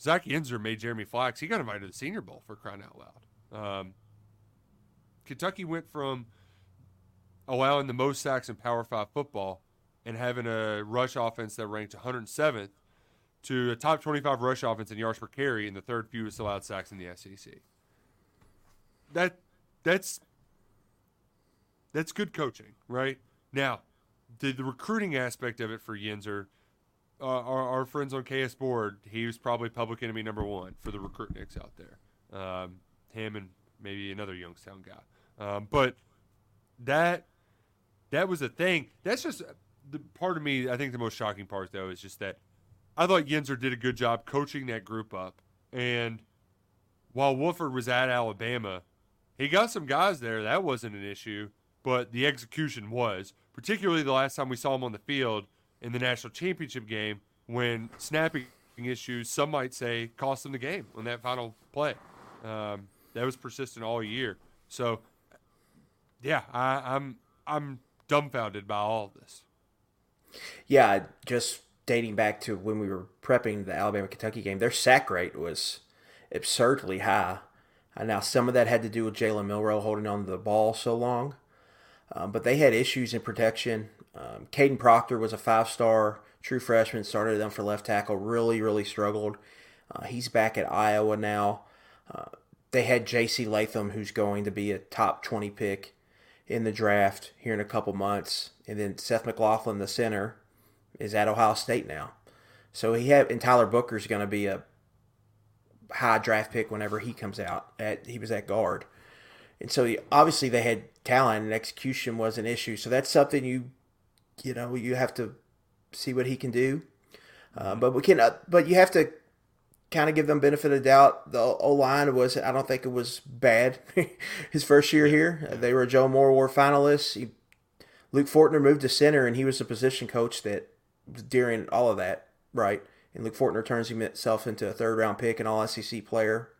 S1: Zach Yenser made Jeremy Flax. He got invited to the Senior Bowl for crying out loud. Um, Kentucky went from allowing the most sacks in Power Five football and having a rush offense that ranked 107th to a top 25 rush offense in yards per carry and the third fewest allowed sacks in the SEC. That that's that's good coaching, right? Now, the, the recruiting aspect of it for Yenser, uh, our, our, friends on KS Board, he was probably public enemy number one for the recruitniks out there. Um, him and maybe another Youngstown guy. Um, but that that was a thing. That's just the part of me, I think the most shocking part though is just that I thought Yenser did a good job coaching that group up, and while Wolford was at Alabama, he got some guys there. That wasn't an issue, but the execution was. Particularly the last time we saw him on the field in the national championship game, when snapping issues, some might say, cost him the game on that final play. Um, that was persistent all year. So, yeah, I, I'm I'm dumbfounded by all of this.
S2: Yeah, just dating back to when we were prepping the Alabama Kentucky game, their sack rate was absurdly high. Now, some of that had to do with Jalen Milroe holding on to the ball so long, um, but they had issues in protection. Um, Kadyn Proctor was a five star true freshman, started them for left tackle, really, really struggled. Uh, he's back at Iowa now. Uh, they had J.C. Latham, who's going to be a top 20 pick in the draft here in a couple months. And then Seth McLaughlin, the center, is at Ohio State now. So he had, and Tyler Booker's going to be a high draft pick whenever he comes out. At he was at guard, and so obviously they had talent and execution was an issue. So that's something you, you know, you have to see what he can do. Uh, but we can, uh, but you have to kind of give them benefit of doubt. The O line was, I don't think it was bad. His first year here, they were Joe Moore Award finalists. He, Luke Fortner moved to center, and he was the position coach that during all of that, right? And Luke Fortner turns himself into a third round pick and all SEC player.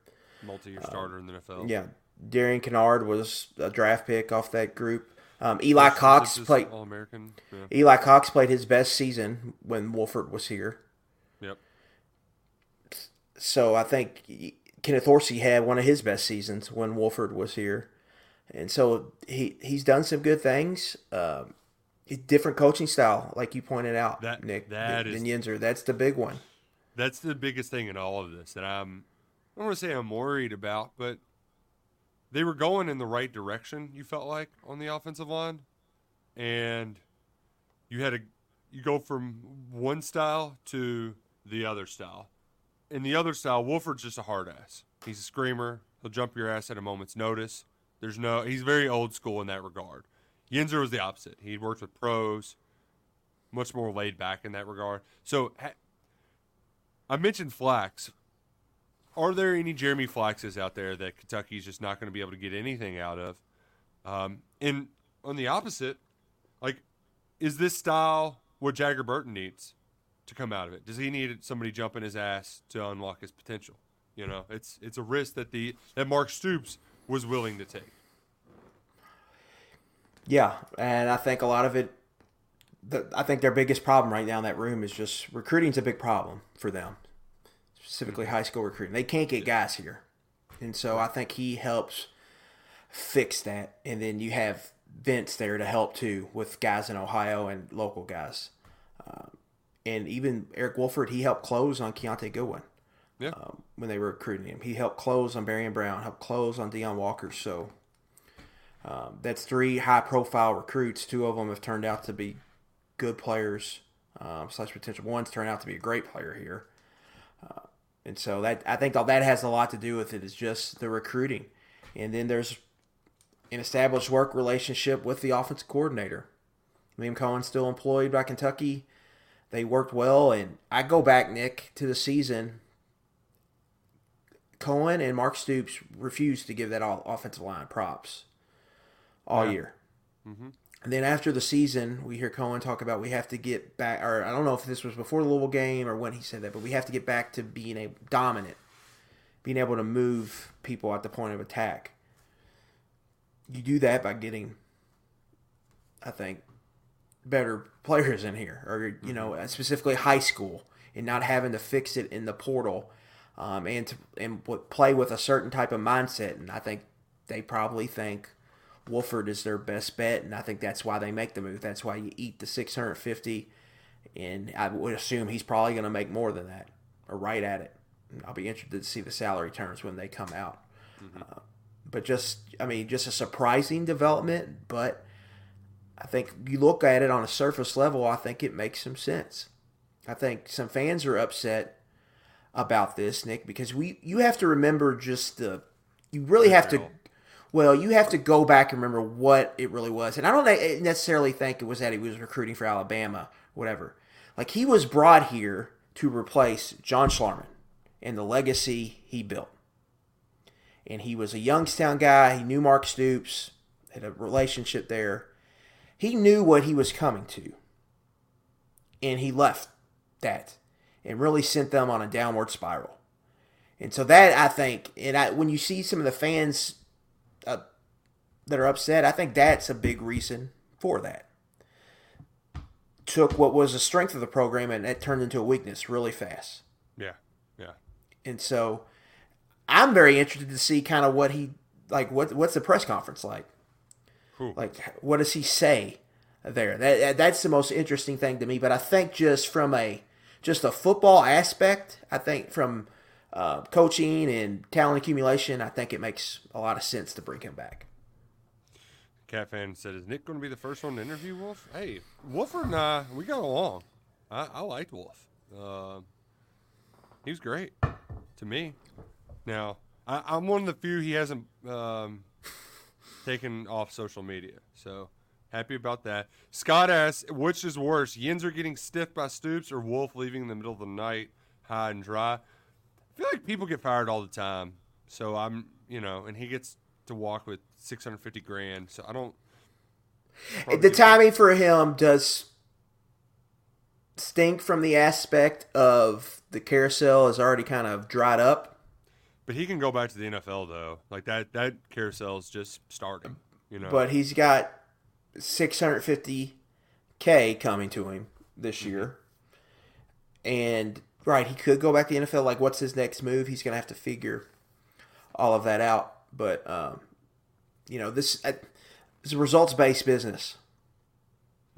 S1: Multi year starter in the NFL.
S2: Yeah. Darian Kinnard was a draft pick off that group. Um, Eli Cox played
S1: All American. Yeah.
S2: Eli Cox played his best season when Wolford was here.
S1: Yep.
S2: So I think Kenneth Horsey had one of his best seasons when Wolford was here, and so he he's done some good things. Um, different coaching style, like you pointed out,
S1: That-
S2: Nick.
S1: that
S2: than
S1: is-
S2: Yenser. That's the big one.
S1: That's the biggest thing in all of this that I'm I don't want to say I'm worried about, but they were going in the right direction, you felt like, on the offensive line. And you had a you go from one style to the other style. In the other style, Wolford's just a hard ass. He's a screamer. He'll jump your ass at a moment's notice. There's no he's very old school in that regard. Yenser was the opposite. He worked with pros, much more laid back in that regard. So I mentioned Flax. Are there any Jeremy Flaxes out there that Kentucky's just not going to be able to get anything out of? Um, and on the opposite, like, is this style what Jagger Burton needs to come out of it? Does he need somebody jumping his ass to unlock his potential? You know, it's it's a risk that the that Mark Stoops was willing to take.
S2: Yeah, and I think a lot of it. The, I think their biggest problem right now in that room is just recruiting's a big problem for them, specifically high school recruiting. They can't get guys here, and so I think he helps fix that. And then you have Vince there to help too with guys in Ohio and local guys, um, and even Eric Wolford. He helped close on Kiyaunta Goodwin
S1: Yeah.
S2: um, when they were recruiting him. He helped close on Barion Brown, helped close on Deone Walker. So um, that's three high-profile recruits. Two of them have turned out to be good players um, slash potential. One's turned out to be a great player here, uh, and so that I think all that has a lot to do with it. Is just the recruiting, and then there's an established work relationship with the offensive coordinator. Liam Coen's still employed by Kentucky. They worked well, and I go back, Nick, to the season. Coen and Mark Stoops refused to give that all offensive line props all
S1: Yeah.
S2: year. Mm-hmm. And then after the season, we hear Coen talk about we have to get back, or I don't know if this was before the Louisville game or when he said that, but we have to get back to being a dominant, being able to move people at the point of attack. You do that by getting, I think, better players in here, or you know, specifically high school, and not having to fix it in the portal, um, and to and play with a certain type of mindset. And I think they probably think Wolford is their best bet, and I think that's why they make the move. That's why you eat the six hundred fifty, and I would assume he's probably going to make more than that, or right at it. And I'll be interested to see the salary terms when they come out. Uh, but just, I mean, just a surprising development. But I think you look at it on a surface level, I think it makes some sense. I think some fans are upset about this, Nick, because we you have to remember just the you really have to well, you have to go back and remember what it really was. And I don't necessarily think it was that he was recruiting for Alabama, whatever. Like he was brought here to replace John Schlarman and the legacy he built. And he was a Youngstown guy. He knew Mark Stoops, had a relationship there. He knew what he was coming to. And he left that and really sent them on a downward spiral. And so that I think, and I, when you see some of the fans that are upset, I think that's a big reason for that. Took what was a strength of the program and it turned into a weakness really fast.
S1: Yeah. Yeah.
S2: And so I'm very interested to see kind of what he like. What what's the press conference like?
S1: Cool.
S2: Like, what does he say there? That, that that's the most interesting thing to me. But I think just from a just a football aspect, I think from uh, coaching and talent accumulation, I think it makes a lot of sense to bring him back.
S1: Cat fan said, "Is Nick going to be the first one to interview Wolf?" Hey, Wolford and I, we got along. I, I liked Wolf. Uh, he was great to me. Now, I, I'm one of the few he hasn't um, taken off social media, so happy about that. Scott asks, "Which is worse, Yenser getting stiffed by Stoops or Wolf leaving in the middle of the night, high and dry?" I feel like people get fired all the time, so I'm, you know, and he gets to walk with 650 grand. So I don't.
S2: The timing for him does stink from the aspect of the carousel is already kind of dried up.
S1: But he can go back to the NFL though. Like that that carousel is just starting. You know.
S2: But he's got 650k coming to him this year, and right, he could go back to the NFL. Like, what's his next move? He's gonna have to figure all of that out. But um, you know, this it's a results based business.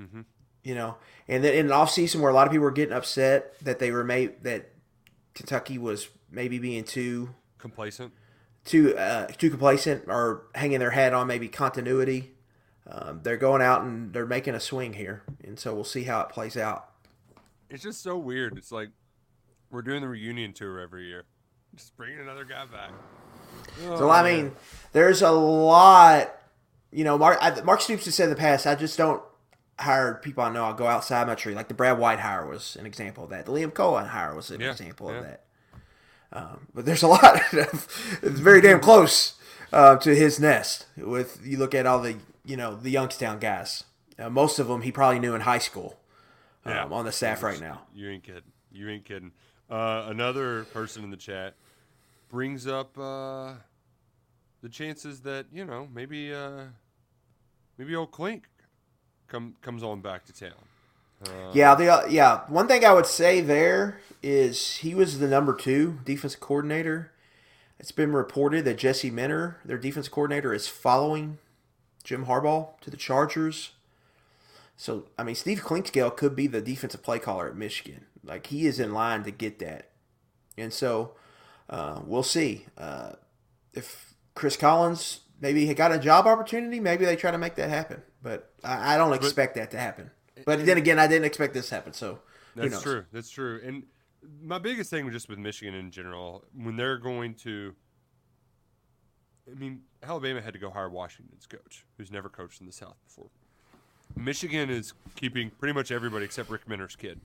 S1: Mm-hmm.
S2: You know, and then in an off season where a lot of people were getting upset that they were made that Kentucky was maybe being too
S1: complacent,
S2: too uh, too complacent, or hanging their hat on maybe continuity. Um, they're going out and they're making a swing here, and so we'll see how it plays out.
S1: It's just so weird. It's like we're doing the reunion tour every year, just bringing another guy back.
S2: Oh, so I mean, there's a lot. You know, Mark I, Mark Stoops has said in the past, I just don't hire people I know. I'll go outside my tree. Like the Brad White hire was an example of that. The Liam Coen hire was an
S1: Yeah,
S2: example
S1: yeah.
S2: of that. Um, but there's a lot. Of, it's very damn close uh, to his nest. With you look at all the you know the Youngstown guys. Uh, most of them he probably knew in high school. Um,
S1: Yeah.
S2: on the staff right now.
S1: You ain't kidding. You ain't kidding. Uh, another person in the chat brings up uh, the chances that you know maybe uh, maybe old Clink come comes on back to town. Uh,
S2: Yeah, the uh, yeah. One thing I would say there is he was the number two defense coordinator. It's been reported that Jesse Minter, their defense coordinator, is following Jim Harbaugh to the Chargers. So I mean, Steve Clinkscale could be the defensive play caller at Michigan. Like he is in line to get that, and so uh, we'll see uh, if Chris Collins maybe he got a job opportunity. Maybe they try to make that happen, but I, I don't expect that to happen. But then again, I didn't expect this to happen. So
S1: That's true. That's true. And my biggest thing just with Michigan in general, when they're going to, I mean, Alabama had to go hire Washington's coach, who's never coached in the South before. Michigan is keeping pretty much everybody except Rick Minter's kid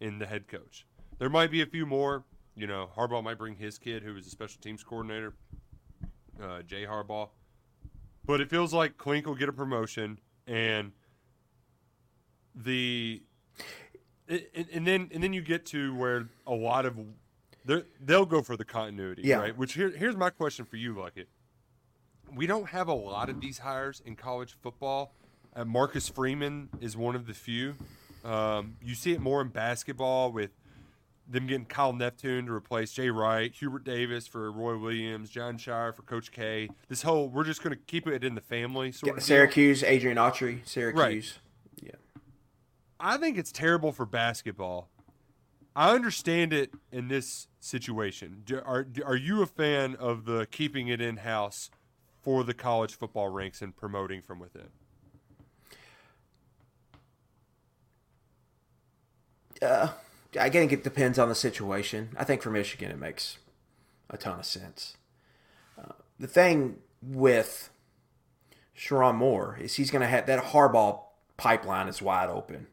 S1: in the head coach. There might be a few more. You know, Harbaugh might bring his kid, who was a special teams coordinator, uh, Jay Harbaugh. But it feels like Clink will get a promotion, and the and, and then and then you get to where a lot of they'll go for the continuity,
S2: Yeah.
S1: right? Which here, here's my question for you, Luckett. We don't have a lot of these hires in college football. Uh, Marcus Freeman is one of the few. Um, you see it more in basketball with them getting Kyle Neptune to replace Jay Wright, Hubert Davis for Roy Williams, Jon Scheyer for Coach K. This whole we're just going to keep it in the family sort of deal.
S2: Syracuse, Adrian Autry, Syracuse. Yeah.
S1: I think it's terrible for basketball. I understand it in this situation. Do, are are you a fan of the keeping it in house for the college football ranks and promoting from within?
S2: Uh, I think it depends on the situation. I think for Michigan, it makes a ton of sense. Uh, the thing with Sherrone Moore is he's going to have that Harbaugh pipeline is wide open.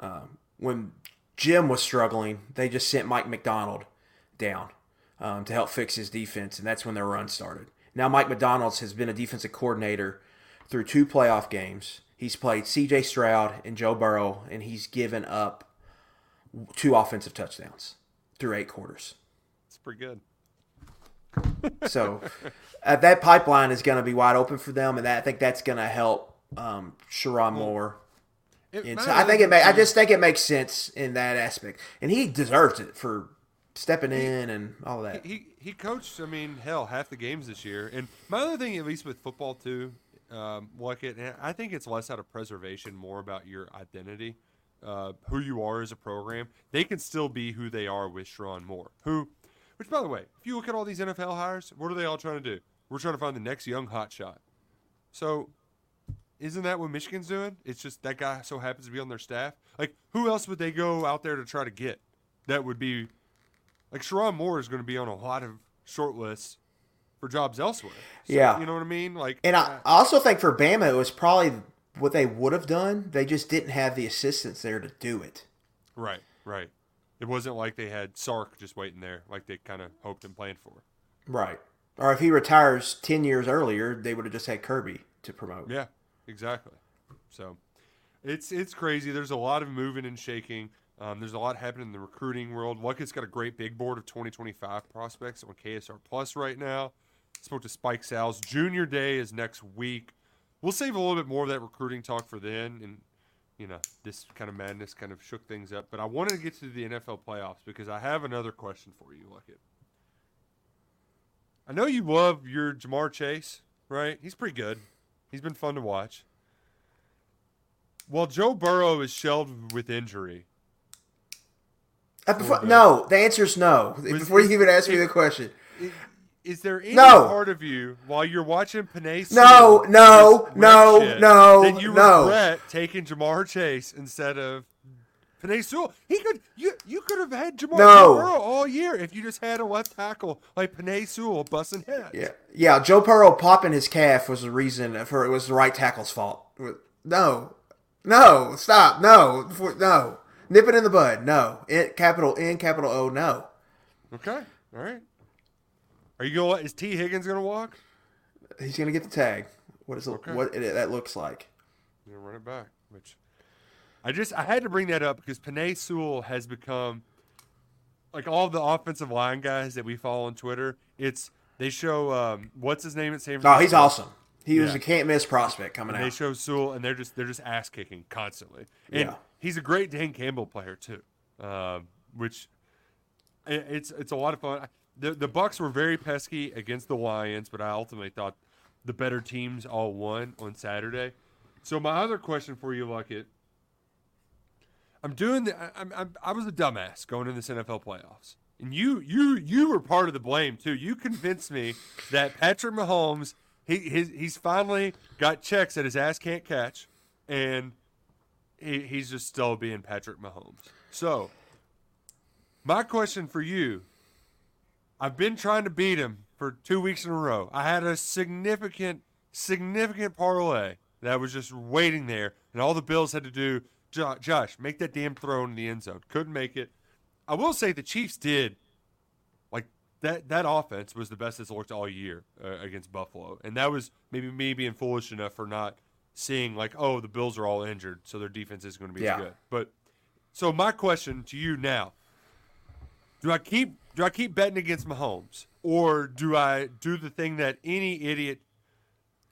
S2: Um, when Jim was struggling, they just sent Mike Macdonald down um, to help fix his defense, and that's when their run started. Now Mike Macdonald's has been a defensive coordinator through two playoff games. He's played C.J. Stroud and Joe Burrow, and he's given up two offensive touchdowns through eight quarters.
S1: It's pretty good.
S2: So uh, that pipeline is going to be wide open for them, and that, I think that's going to help um, Sherrone Moore.
S1: It
S2: And so I think it.
S1: also
S2: Ma- I just think it makes sense in that aspect, and he deserves it for stepping in and all that.
S1: He he coached. I mean, hell, half the games this year. And my other thing, at least with football too, um, like it, I think it's less out of preservation, more about your identity, uh, who you are as a program. They can still be who they are with Sherrone Moore. Who, which by the way, if you look at all these NFL hires, what are they all trying to do? We're trying to find the next young hot shot. So, isn't that what Michigan's doing? It's just that guy so happens to be on their staff. Like, who else would they go out there to try to get? That would be like Sherrone Moore is going to be on a lot of short lists for jobs elsewhere. So,
S2: Yeah.
S1: you know what I mean. Like,
S2: And I I also think for Bama, it was probably what they would have done. They just didn't have the assistants there to do it.
S1: right, right. It wasn't like they had Sark just waiting there, like they kind of hoped and planned for.
S2: Right. Or if he retires 10 years earlier, they would have just had Kirby to promote.
S1: Yeah, exactly. So it's it's crazy. There's a lot of moving and shaking. Um, there's a lot happening in the recruiting world. Luckett's got a great big board of 2025 prospects on KSR Plus right now. Spoke to Spike Sal's junior day is next week. We'll save a little bit more of that recruiting talk for then, and you know this kind of madness kind of shook things up. But I wanted to get to the NFL playoffs because I have another question for you, Luckett. I know you love your Ja'Marr Chase, right? He's pretty good. He's been fun to watch. Well, Joe Burrow is shelved with injury,
S2: Uh, before- no, the answer is no. Before you even ask me the question.
S1: Is there any
S2: No.
S1: part of you while you're watching Penei
S2: No,
S1: Sewell
S2: no, no,
S1: shit
S2: no,
S1: that you
S2: no.
S1: regret taking Ja'Marr Chase instead of Penei Sewell? He could you you could have had Ja'Marr
S2: No.
S1: Burrow all year if you just had a left tackle like Penei Sewell busting heads.
S2: Yeah, yeah. Joe Burrow popping his calf was the reason for it was the right tackle's fault. No, no, stop, no, no. Nip it in the bud. No, it, capital N, capital O. No.
S1: Okay. All right. Are you gonna? Is Tee Higgins gonna walk?
S2: He's gonna get the tag. What is it,
S1: Okay.
S2: what it, that looks like?
S1: You run it back. Which I just I had to bring that up because Penei Sewell has become like all the offensive line guys that we follow on Twitter. It's they show um, what's his name at San Francisco.
S2: Oh, he's awesome. He was a can't miss prospect coming
S1: And they
S2: out.
S1: show Sewell, and they're just they're just ass kicking constantly. And
S2: Yeah.
S1: he's a great Dan Campbell player too, um, which it's it's a lot of fun. The the Bucs were very pesky against the Lions, but I ultimately thought the better teams all won on Saturday. So my other question for you, Luckett, I'm doing the I'm, I'm I was a dumbass going in this NFL playoffs, and you you you were part of the blame too. You convinced me that Patrick Mahomes he his, he's finally got checks that his ass can't catch, and he, he's just still being Patrick Mahomes. So my question for you, I've been trying to beat him for two weeks in a row. I had a significant significant parlay that was just waiting there, and all the Bills had to do. Josh, make that damn throw in the end zone. Couldn't make it. I will say the Chiefs did like that that offense was the best it's looked all year uh, against Buffalo, and that was maybe me being foolish enough for not seeing like, oh, the Bills are all injured, so their defense is going to be
S2: Yeah.
S1: good. But so my question to you now: Do I keep do I keep betting against Mahomes, or do I do the thing that any idiot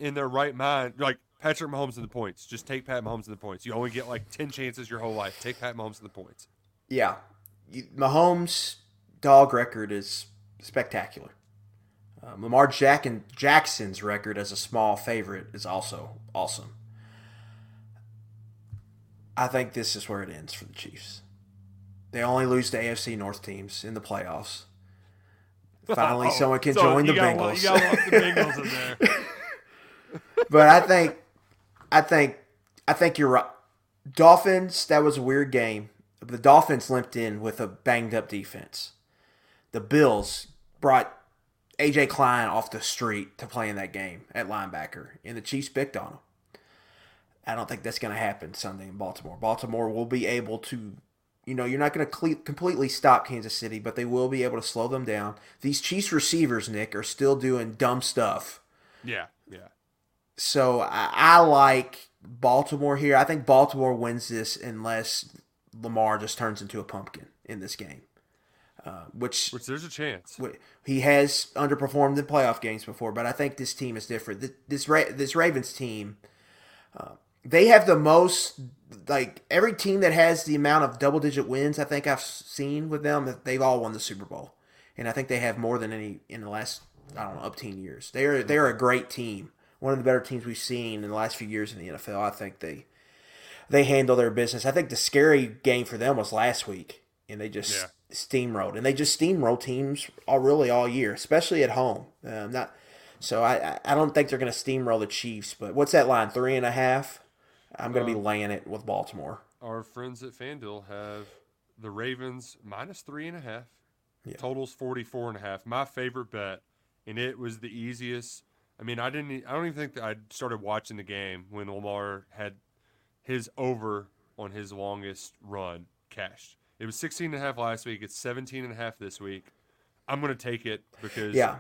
S1: in their right mind, like Patrick Mahomes in the points, just take Pat Mahomes in the points? You only get like ten chances your whole life. Take Pat Mahomes in the points.
S2: Yeah, Mahomes' dog record is spectacular. Um, Lamar Jack and Jackson's record as a small favorite is also awesome. I think this is where it ends for the Chiefs. They only lose to AFC North teams in the playoffs. Finally, oh, someone can
S1: So
S2: join the Bengals.
S1: You got of Bengals in there.
S2: but I think, I think, I think you're right. Dolphins. That was a weird game. The Dolphins limped in with a banged up defense. The Bills brought AJ Klein off the street to play in that game at linebacker, and the Chiefs picked on him. I don't think that's going to happen Sunday in Baltimore. Baltimore will be able to, you know, you're not going to cle- completely stop Kansas City, but they will be able to slow them down. These Chiefs receivers, Nick, are still doing dumb stuff.
S1: Yeah, yeah.
S2: So I, I like Baltimore here. I think Baltimore wins this unless Lamar just turns into a pumpkin in this game, uh, which,
S1: Which there's a chance.
S2: he has underperformed in playoff games before. But I think this team is different. Th- This Ra- this Ravens team, uh, they have the most like every team that has the amount of double digit wins I think I've seen with them, they've all won the Super Bowl, and I think they have more than any in the last I don't know up ten years. They are they are a great team, one of the better teams we've seen in the last few years in the NFL. I think they they handle their business. I think the scary game for them was last week, and they just
S1: Yeah.
S2: steamrolled, and they just steamroll teams all really all year, especially at home. Um, not so I I- I don't think they're going to steamroll the Chiefs. But what's that line? Three and a half. I'm going to be uh, laying it with Baltimore.
S1: Our friends at FanDuel have the Ravens minus three and a half.
S2: Yeah.
S1: Totals 44 and a half. My favorite bet, and it was the easiest. I mean, I didn't. I don't even think that I started watching the game when Lamar had his over on his longest run cashed. It was 16 and a half last week. It's 17 and a half this week. I'm going to take it because
S2: Yeah.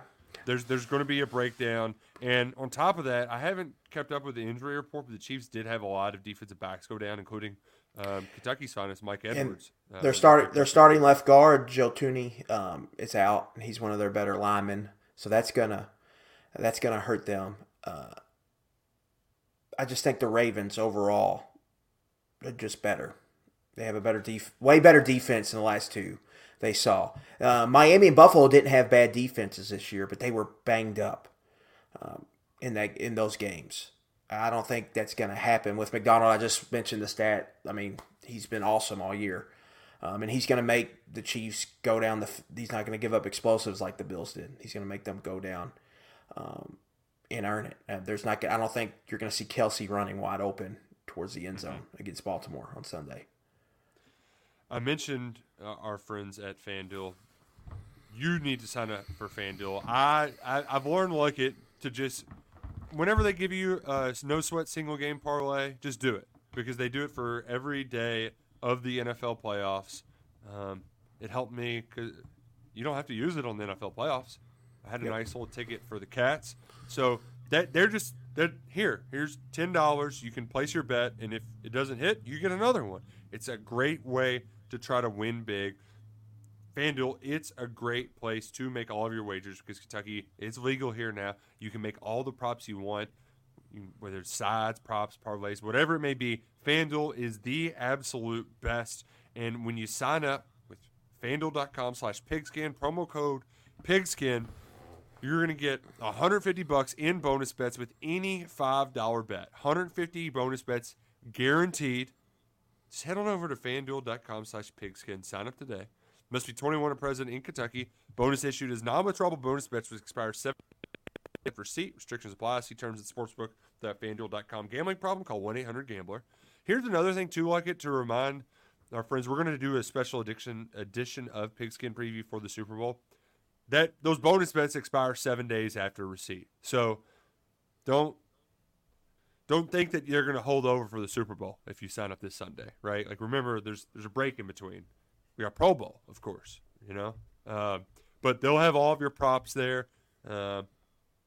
S1: There's there's going to be a breakdown. And on top of that, I haven't kept up with the injury report, but the Chiefs did have a lot of defensive backs go down, including um, Kentucky's finest Mike Edwards. Uh,
S2: They're starting. They're starting left guard. Joe Thuney um, is out. He's one of their better linemen, so that's gonna that's gonna hurt them. Uh, I just think the Ravens overall are just better. They have a better def- way better defense in the last two they saw. Uh, Miami and Buffalo didn't have bad defenses this year, but they were banged up um, in that in those games. I don't think that's going to happen with Macdonald. I just mentioned the stat. I mean, he's been awesome all year, um, and he's going to make the Chiefs go down. The he's not going to give up explosives like the Bills did. He's going to make them go down um, and earn it. Uh, there's not. I don't think you're going to see Kelce running wide open towards the end zone against Baltimore on Sunday.
S1: I mentioned uh, our friends at FanDuel. You need to sign up for FanDuel. I, I I've learned like it to just whenever they give you a no sweat single game parlay, just do it because they do it for every day of the NFL playoffs. Um, it helped me because you don't have to use it on the NFL playoffs. I had a nice little ticket for the Cats, so that they're just they're here. Here's ten dollars. You can place your bet, and if it doesn't hit, you get another one. It's a great way to try to win big. FanDuel, it's a great place to make all of your wagers because Kentucky is legal here now. You can make all the props you want, whether it's sides, props, parlays, whatever it may be. FanDuel is the absolute best. And when you sign up with FanDuel.com slash pigskin, promo code pigskin, you're going to get 150 bucks in bonus bets with any $5 bet. 150 bonus bets guaranteed. Just head on over to fanduel.com slash pigskin. Sign up today. Must be 21 and present in Kentucky. Bonus issued is non-withdrawable bonus bets which expire seven for seat. Restrictions apply. See terms at sportsbook.fanduel.com. Gambling problem? Call 1-800-GAMBLER. Here's another thing, too, like it, to remind our friends. We're going to do a special edition, edition of Pigskin Preview for the Super Bowl. That Those bonus bets expire seven days after receipt. So don't don't think that you're going to hold over for the Super Bowl if you sign up this Sunday, right? Like remember, there's there's a break in between. We got Pro Bowl, of course, you know, uh, but they'll have all of your props there. Uh,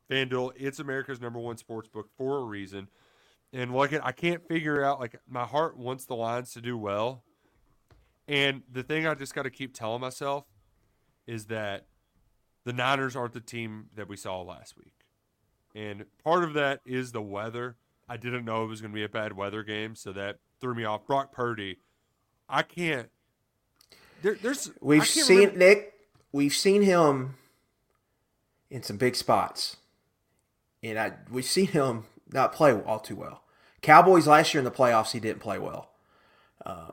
S1: FanDuel, it's America's number one sports book for a reason. And like I can't figure out like my heart wants the Lions to do well, and the thing I just got to keep telling myself is that the Niners aren't the team that we saw last week. And part of that is the weather. I didn't know it was going to be a bad weather game, so that threw me off. Brock Purdy, I can't. There, there's
S2: We've
S1: can't
S2: seen
S1: remember-
S2: Nick. We've seen him in some big spots, and I we've seen him not play all too well. Cowboys last year in the playoffs, he didn't play well. Uh,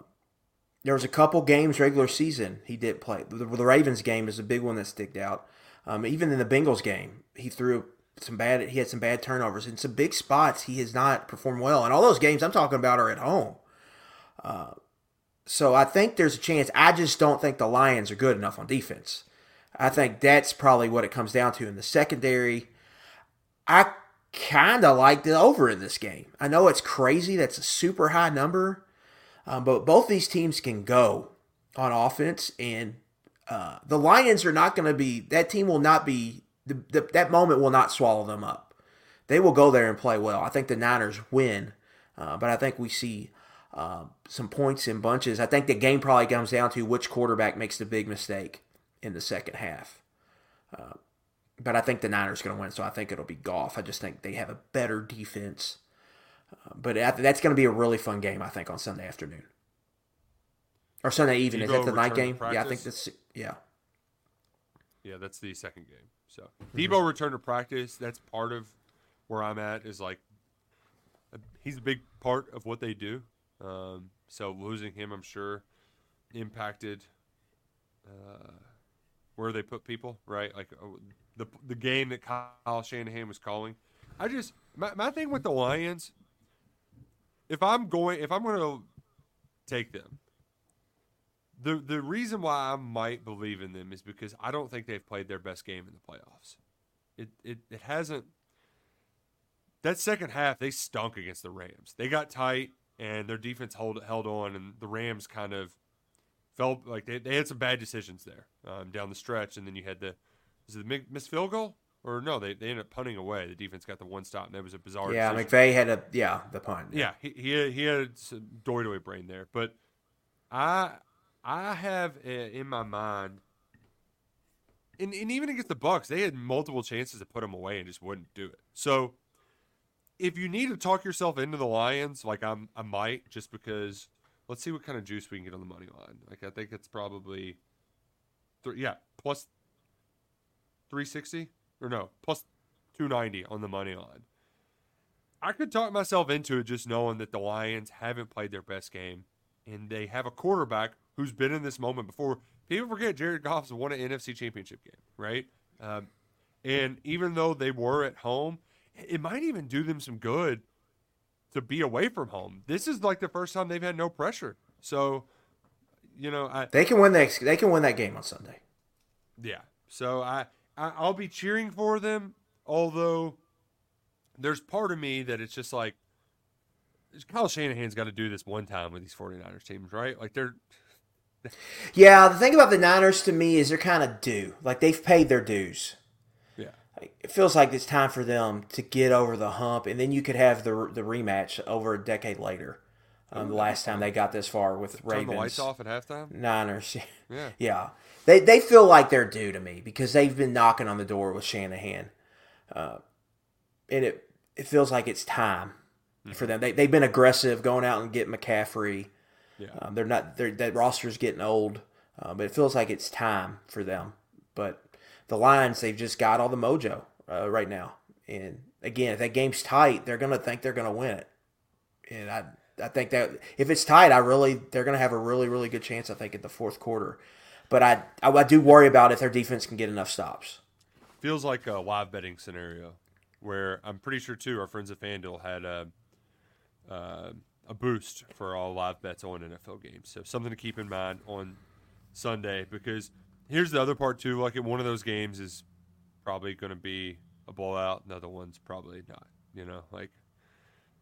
S2: there was a couple games regular season he didn't play. The, the Ravens game is a big one that sticked out. Um, even in the Bengals game, he threw some bad. He had some bad turnovers in some big spots. He has not performed well, and all those games I'm talking about are at home. So I think there's a chance. I just don't think the Lions are good enough on defense. I think that's probably what it comes down to in the secondary. I kind of like the over in this game. I know it's crazy. That's a super high number. Um, but both these teams can go on offense, and uh, the Lions are not going to be. That team will not be. The, the, that moment will not swallow them up. They will go there and play well. I think the Niners win, uh, but I think we see uh, some points in bunches. I think the game probably comes down to which quarterback makes the big mistake in the second half. Uh, but I think the Niners going to win, so I think it'll be golf. I just think they have a better defense Uh, but I- that's going to be a really fun game, I think, on Sunday afternoon or Sunday evening. Is that the night
S1: return to
S2: game? Yeah, I think
S1: practice?
S2: that's yeah.
S1: Yeah, that's the second game. So
S2: Mm-hmm.
S1: Deebo returned to practice. That's part of where I'm at. Is like he's a big part of what they do. Um, so losing him, I'm sure, impacted uh, where they put people. Right, like uh, the the game that Kyle Shanahan was calling. I just my, my thing with the Lions. If I'm going, if I'm going to take them, the the reason why I might believe in them is because I don't think they've played their best game in the playoffs. It it, it hasn't. That second half, they stunk against the Rams. They got tight, and their defense held held on, and the Rams kind of felt like they, they had some bad decisions there um, down the stretch, and then you had the was it the mi- missed field goal or no? They they ended up punting away. The defense got the one stop, and that was a bizarre.
S2: Yeah,
S1: decision.
S2: McVay had a yeah the punt.
S1: Yeah, he he had, he had some doy brain there, but I I have in my mind, and, and even against the Bucs, they had multiple chances to put them away and just wouldn't do it. So if you need to talk yourself into the Lions, like I'm I might just because let's see what kind of juice we can get on the money line. Like I think it's probably three, yeah plus three sixty or no plus two ninety on the money line. I could talk myself into it just knowing that the Lions haven't played their best game and they have a quarterback who's been in this moment before. People forget Jared Goff's won an NFC championship game, right? Um, and even though they were at home, it might even do them some good to be away from home. This is like the first time they've had no pressure. So, you know, I,
S2: They can win that. They can win that game on Sunday.
S1: yeah. So I, I I'll be cheering for them, although there's part of me that it's just like Kyle Shanahan's got to do this one time with these 49ers teams, right? Like they're
S2: Yeah, the thing about the Niners to me is they're kind of due. Like they've paid their dues.
S1: yeah.
S2: It feels like it's time for them to get over the hump, and then you could have the the rematch over a decade later. Um, the last time they got this far with
S1: Turn
S2: Ravens,
S1: the lights off at halftime.
S2: Niners.
S1: Yeah.
S2: yeah. They they feel like they're due to me because they've been knocking on the door with Shanahan, uh, and it it feels like it's time for them. They they've been aggressive, going out and getting McCaffrey.
S1: Yeah.
S2: Um, they're not. They're, that roster's getting old, uh, but it feels like it's time for them. But the Lions, they've just got all the mojo uh, right now. And again, if that game's tight, they're gonna think they're gonna win it. And I, I think that if it's tight, I really they're gonna have a really, really good chance. I think at the fourth quarter. But I, I, I do worry about if their defense can get enough stops.
S1: Feels like a live betting scenario where I'm pretty sure too our friends at FanDuel had a uh, a boost for all live bets on NFL games. So something to keep in mind on Sunday because here's the other part too. Like one of those games is probably going to be a blowout. Another one's probably not. You know, like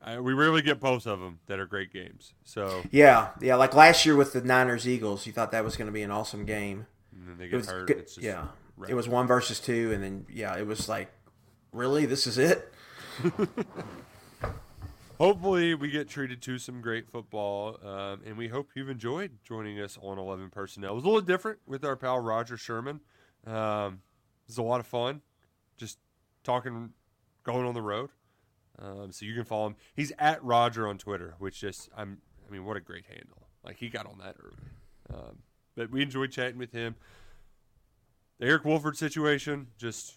S1: I, we rarely get both of them that are great games. So
S2: Yeah, yeah. Like last year with the Niners Eagles, you thought that was going to be an awesome game.
S1: and then they
S2: It was
S1: hurt.
S2: good.
S1: It's just
S2: yeah,
S1: right.
S2: it was one versus two, and then yeah, it was like, really, this is it.
S1: Hopefully, we get treated to some great football, um, and we hope you've enjoyed joining us on 11 Personnel. It was a little different with our pal Roger Sherman. Um, it was a lot of fun, just talking, going on the road. Um, so you can follow him. He's at Roger on Twitter, which just I'm. I mean, what a great handle! Like he got on that early. Um, but we enjoyed chatting with him. The Eric Wolford situation, just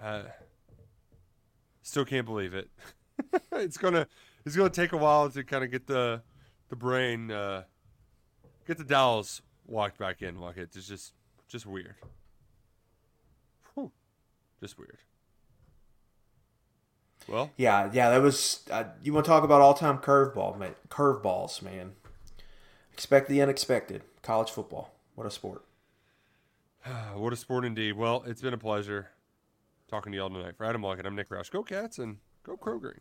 S1: uh, still can't believe it. it's gonna it's gonna take a while to kind of get the the brain uh, get the dials walked back in. Like it's just just weird. Whew. Just weird. Well,
S2: Yeah, yeah. That was. Uh, you want to talk about all-time curveball, man? Curveballs, man. Expect the unexpected. College football. What a sport.
S1: what a sport indeed. Well, it's been a pleasure talking to y'all tonight. For Adam Luckett, I'm Nick Roush. Go Cats and go Crow Green.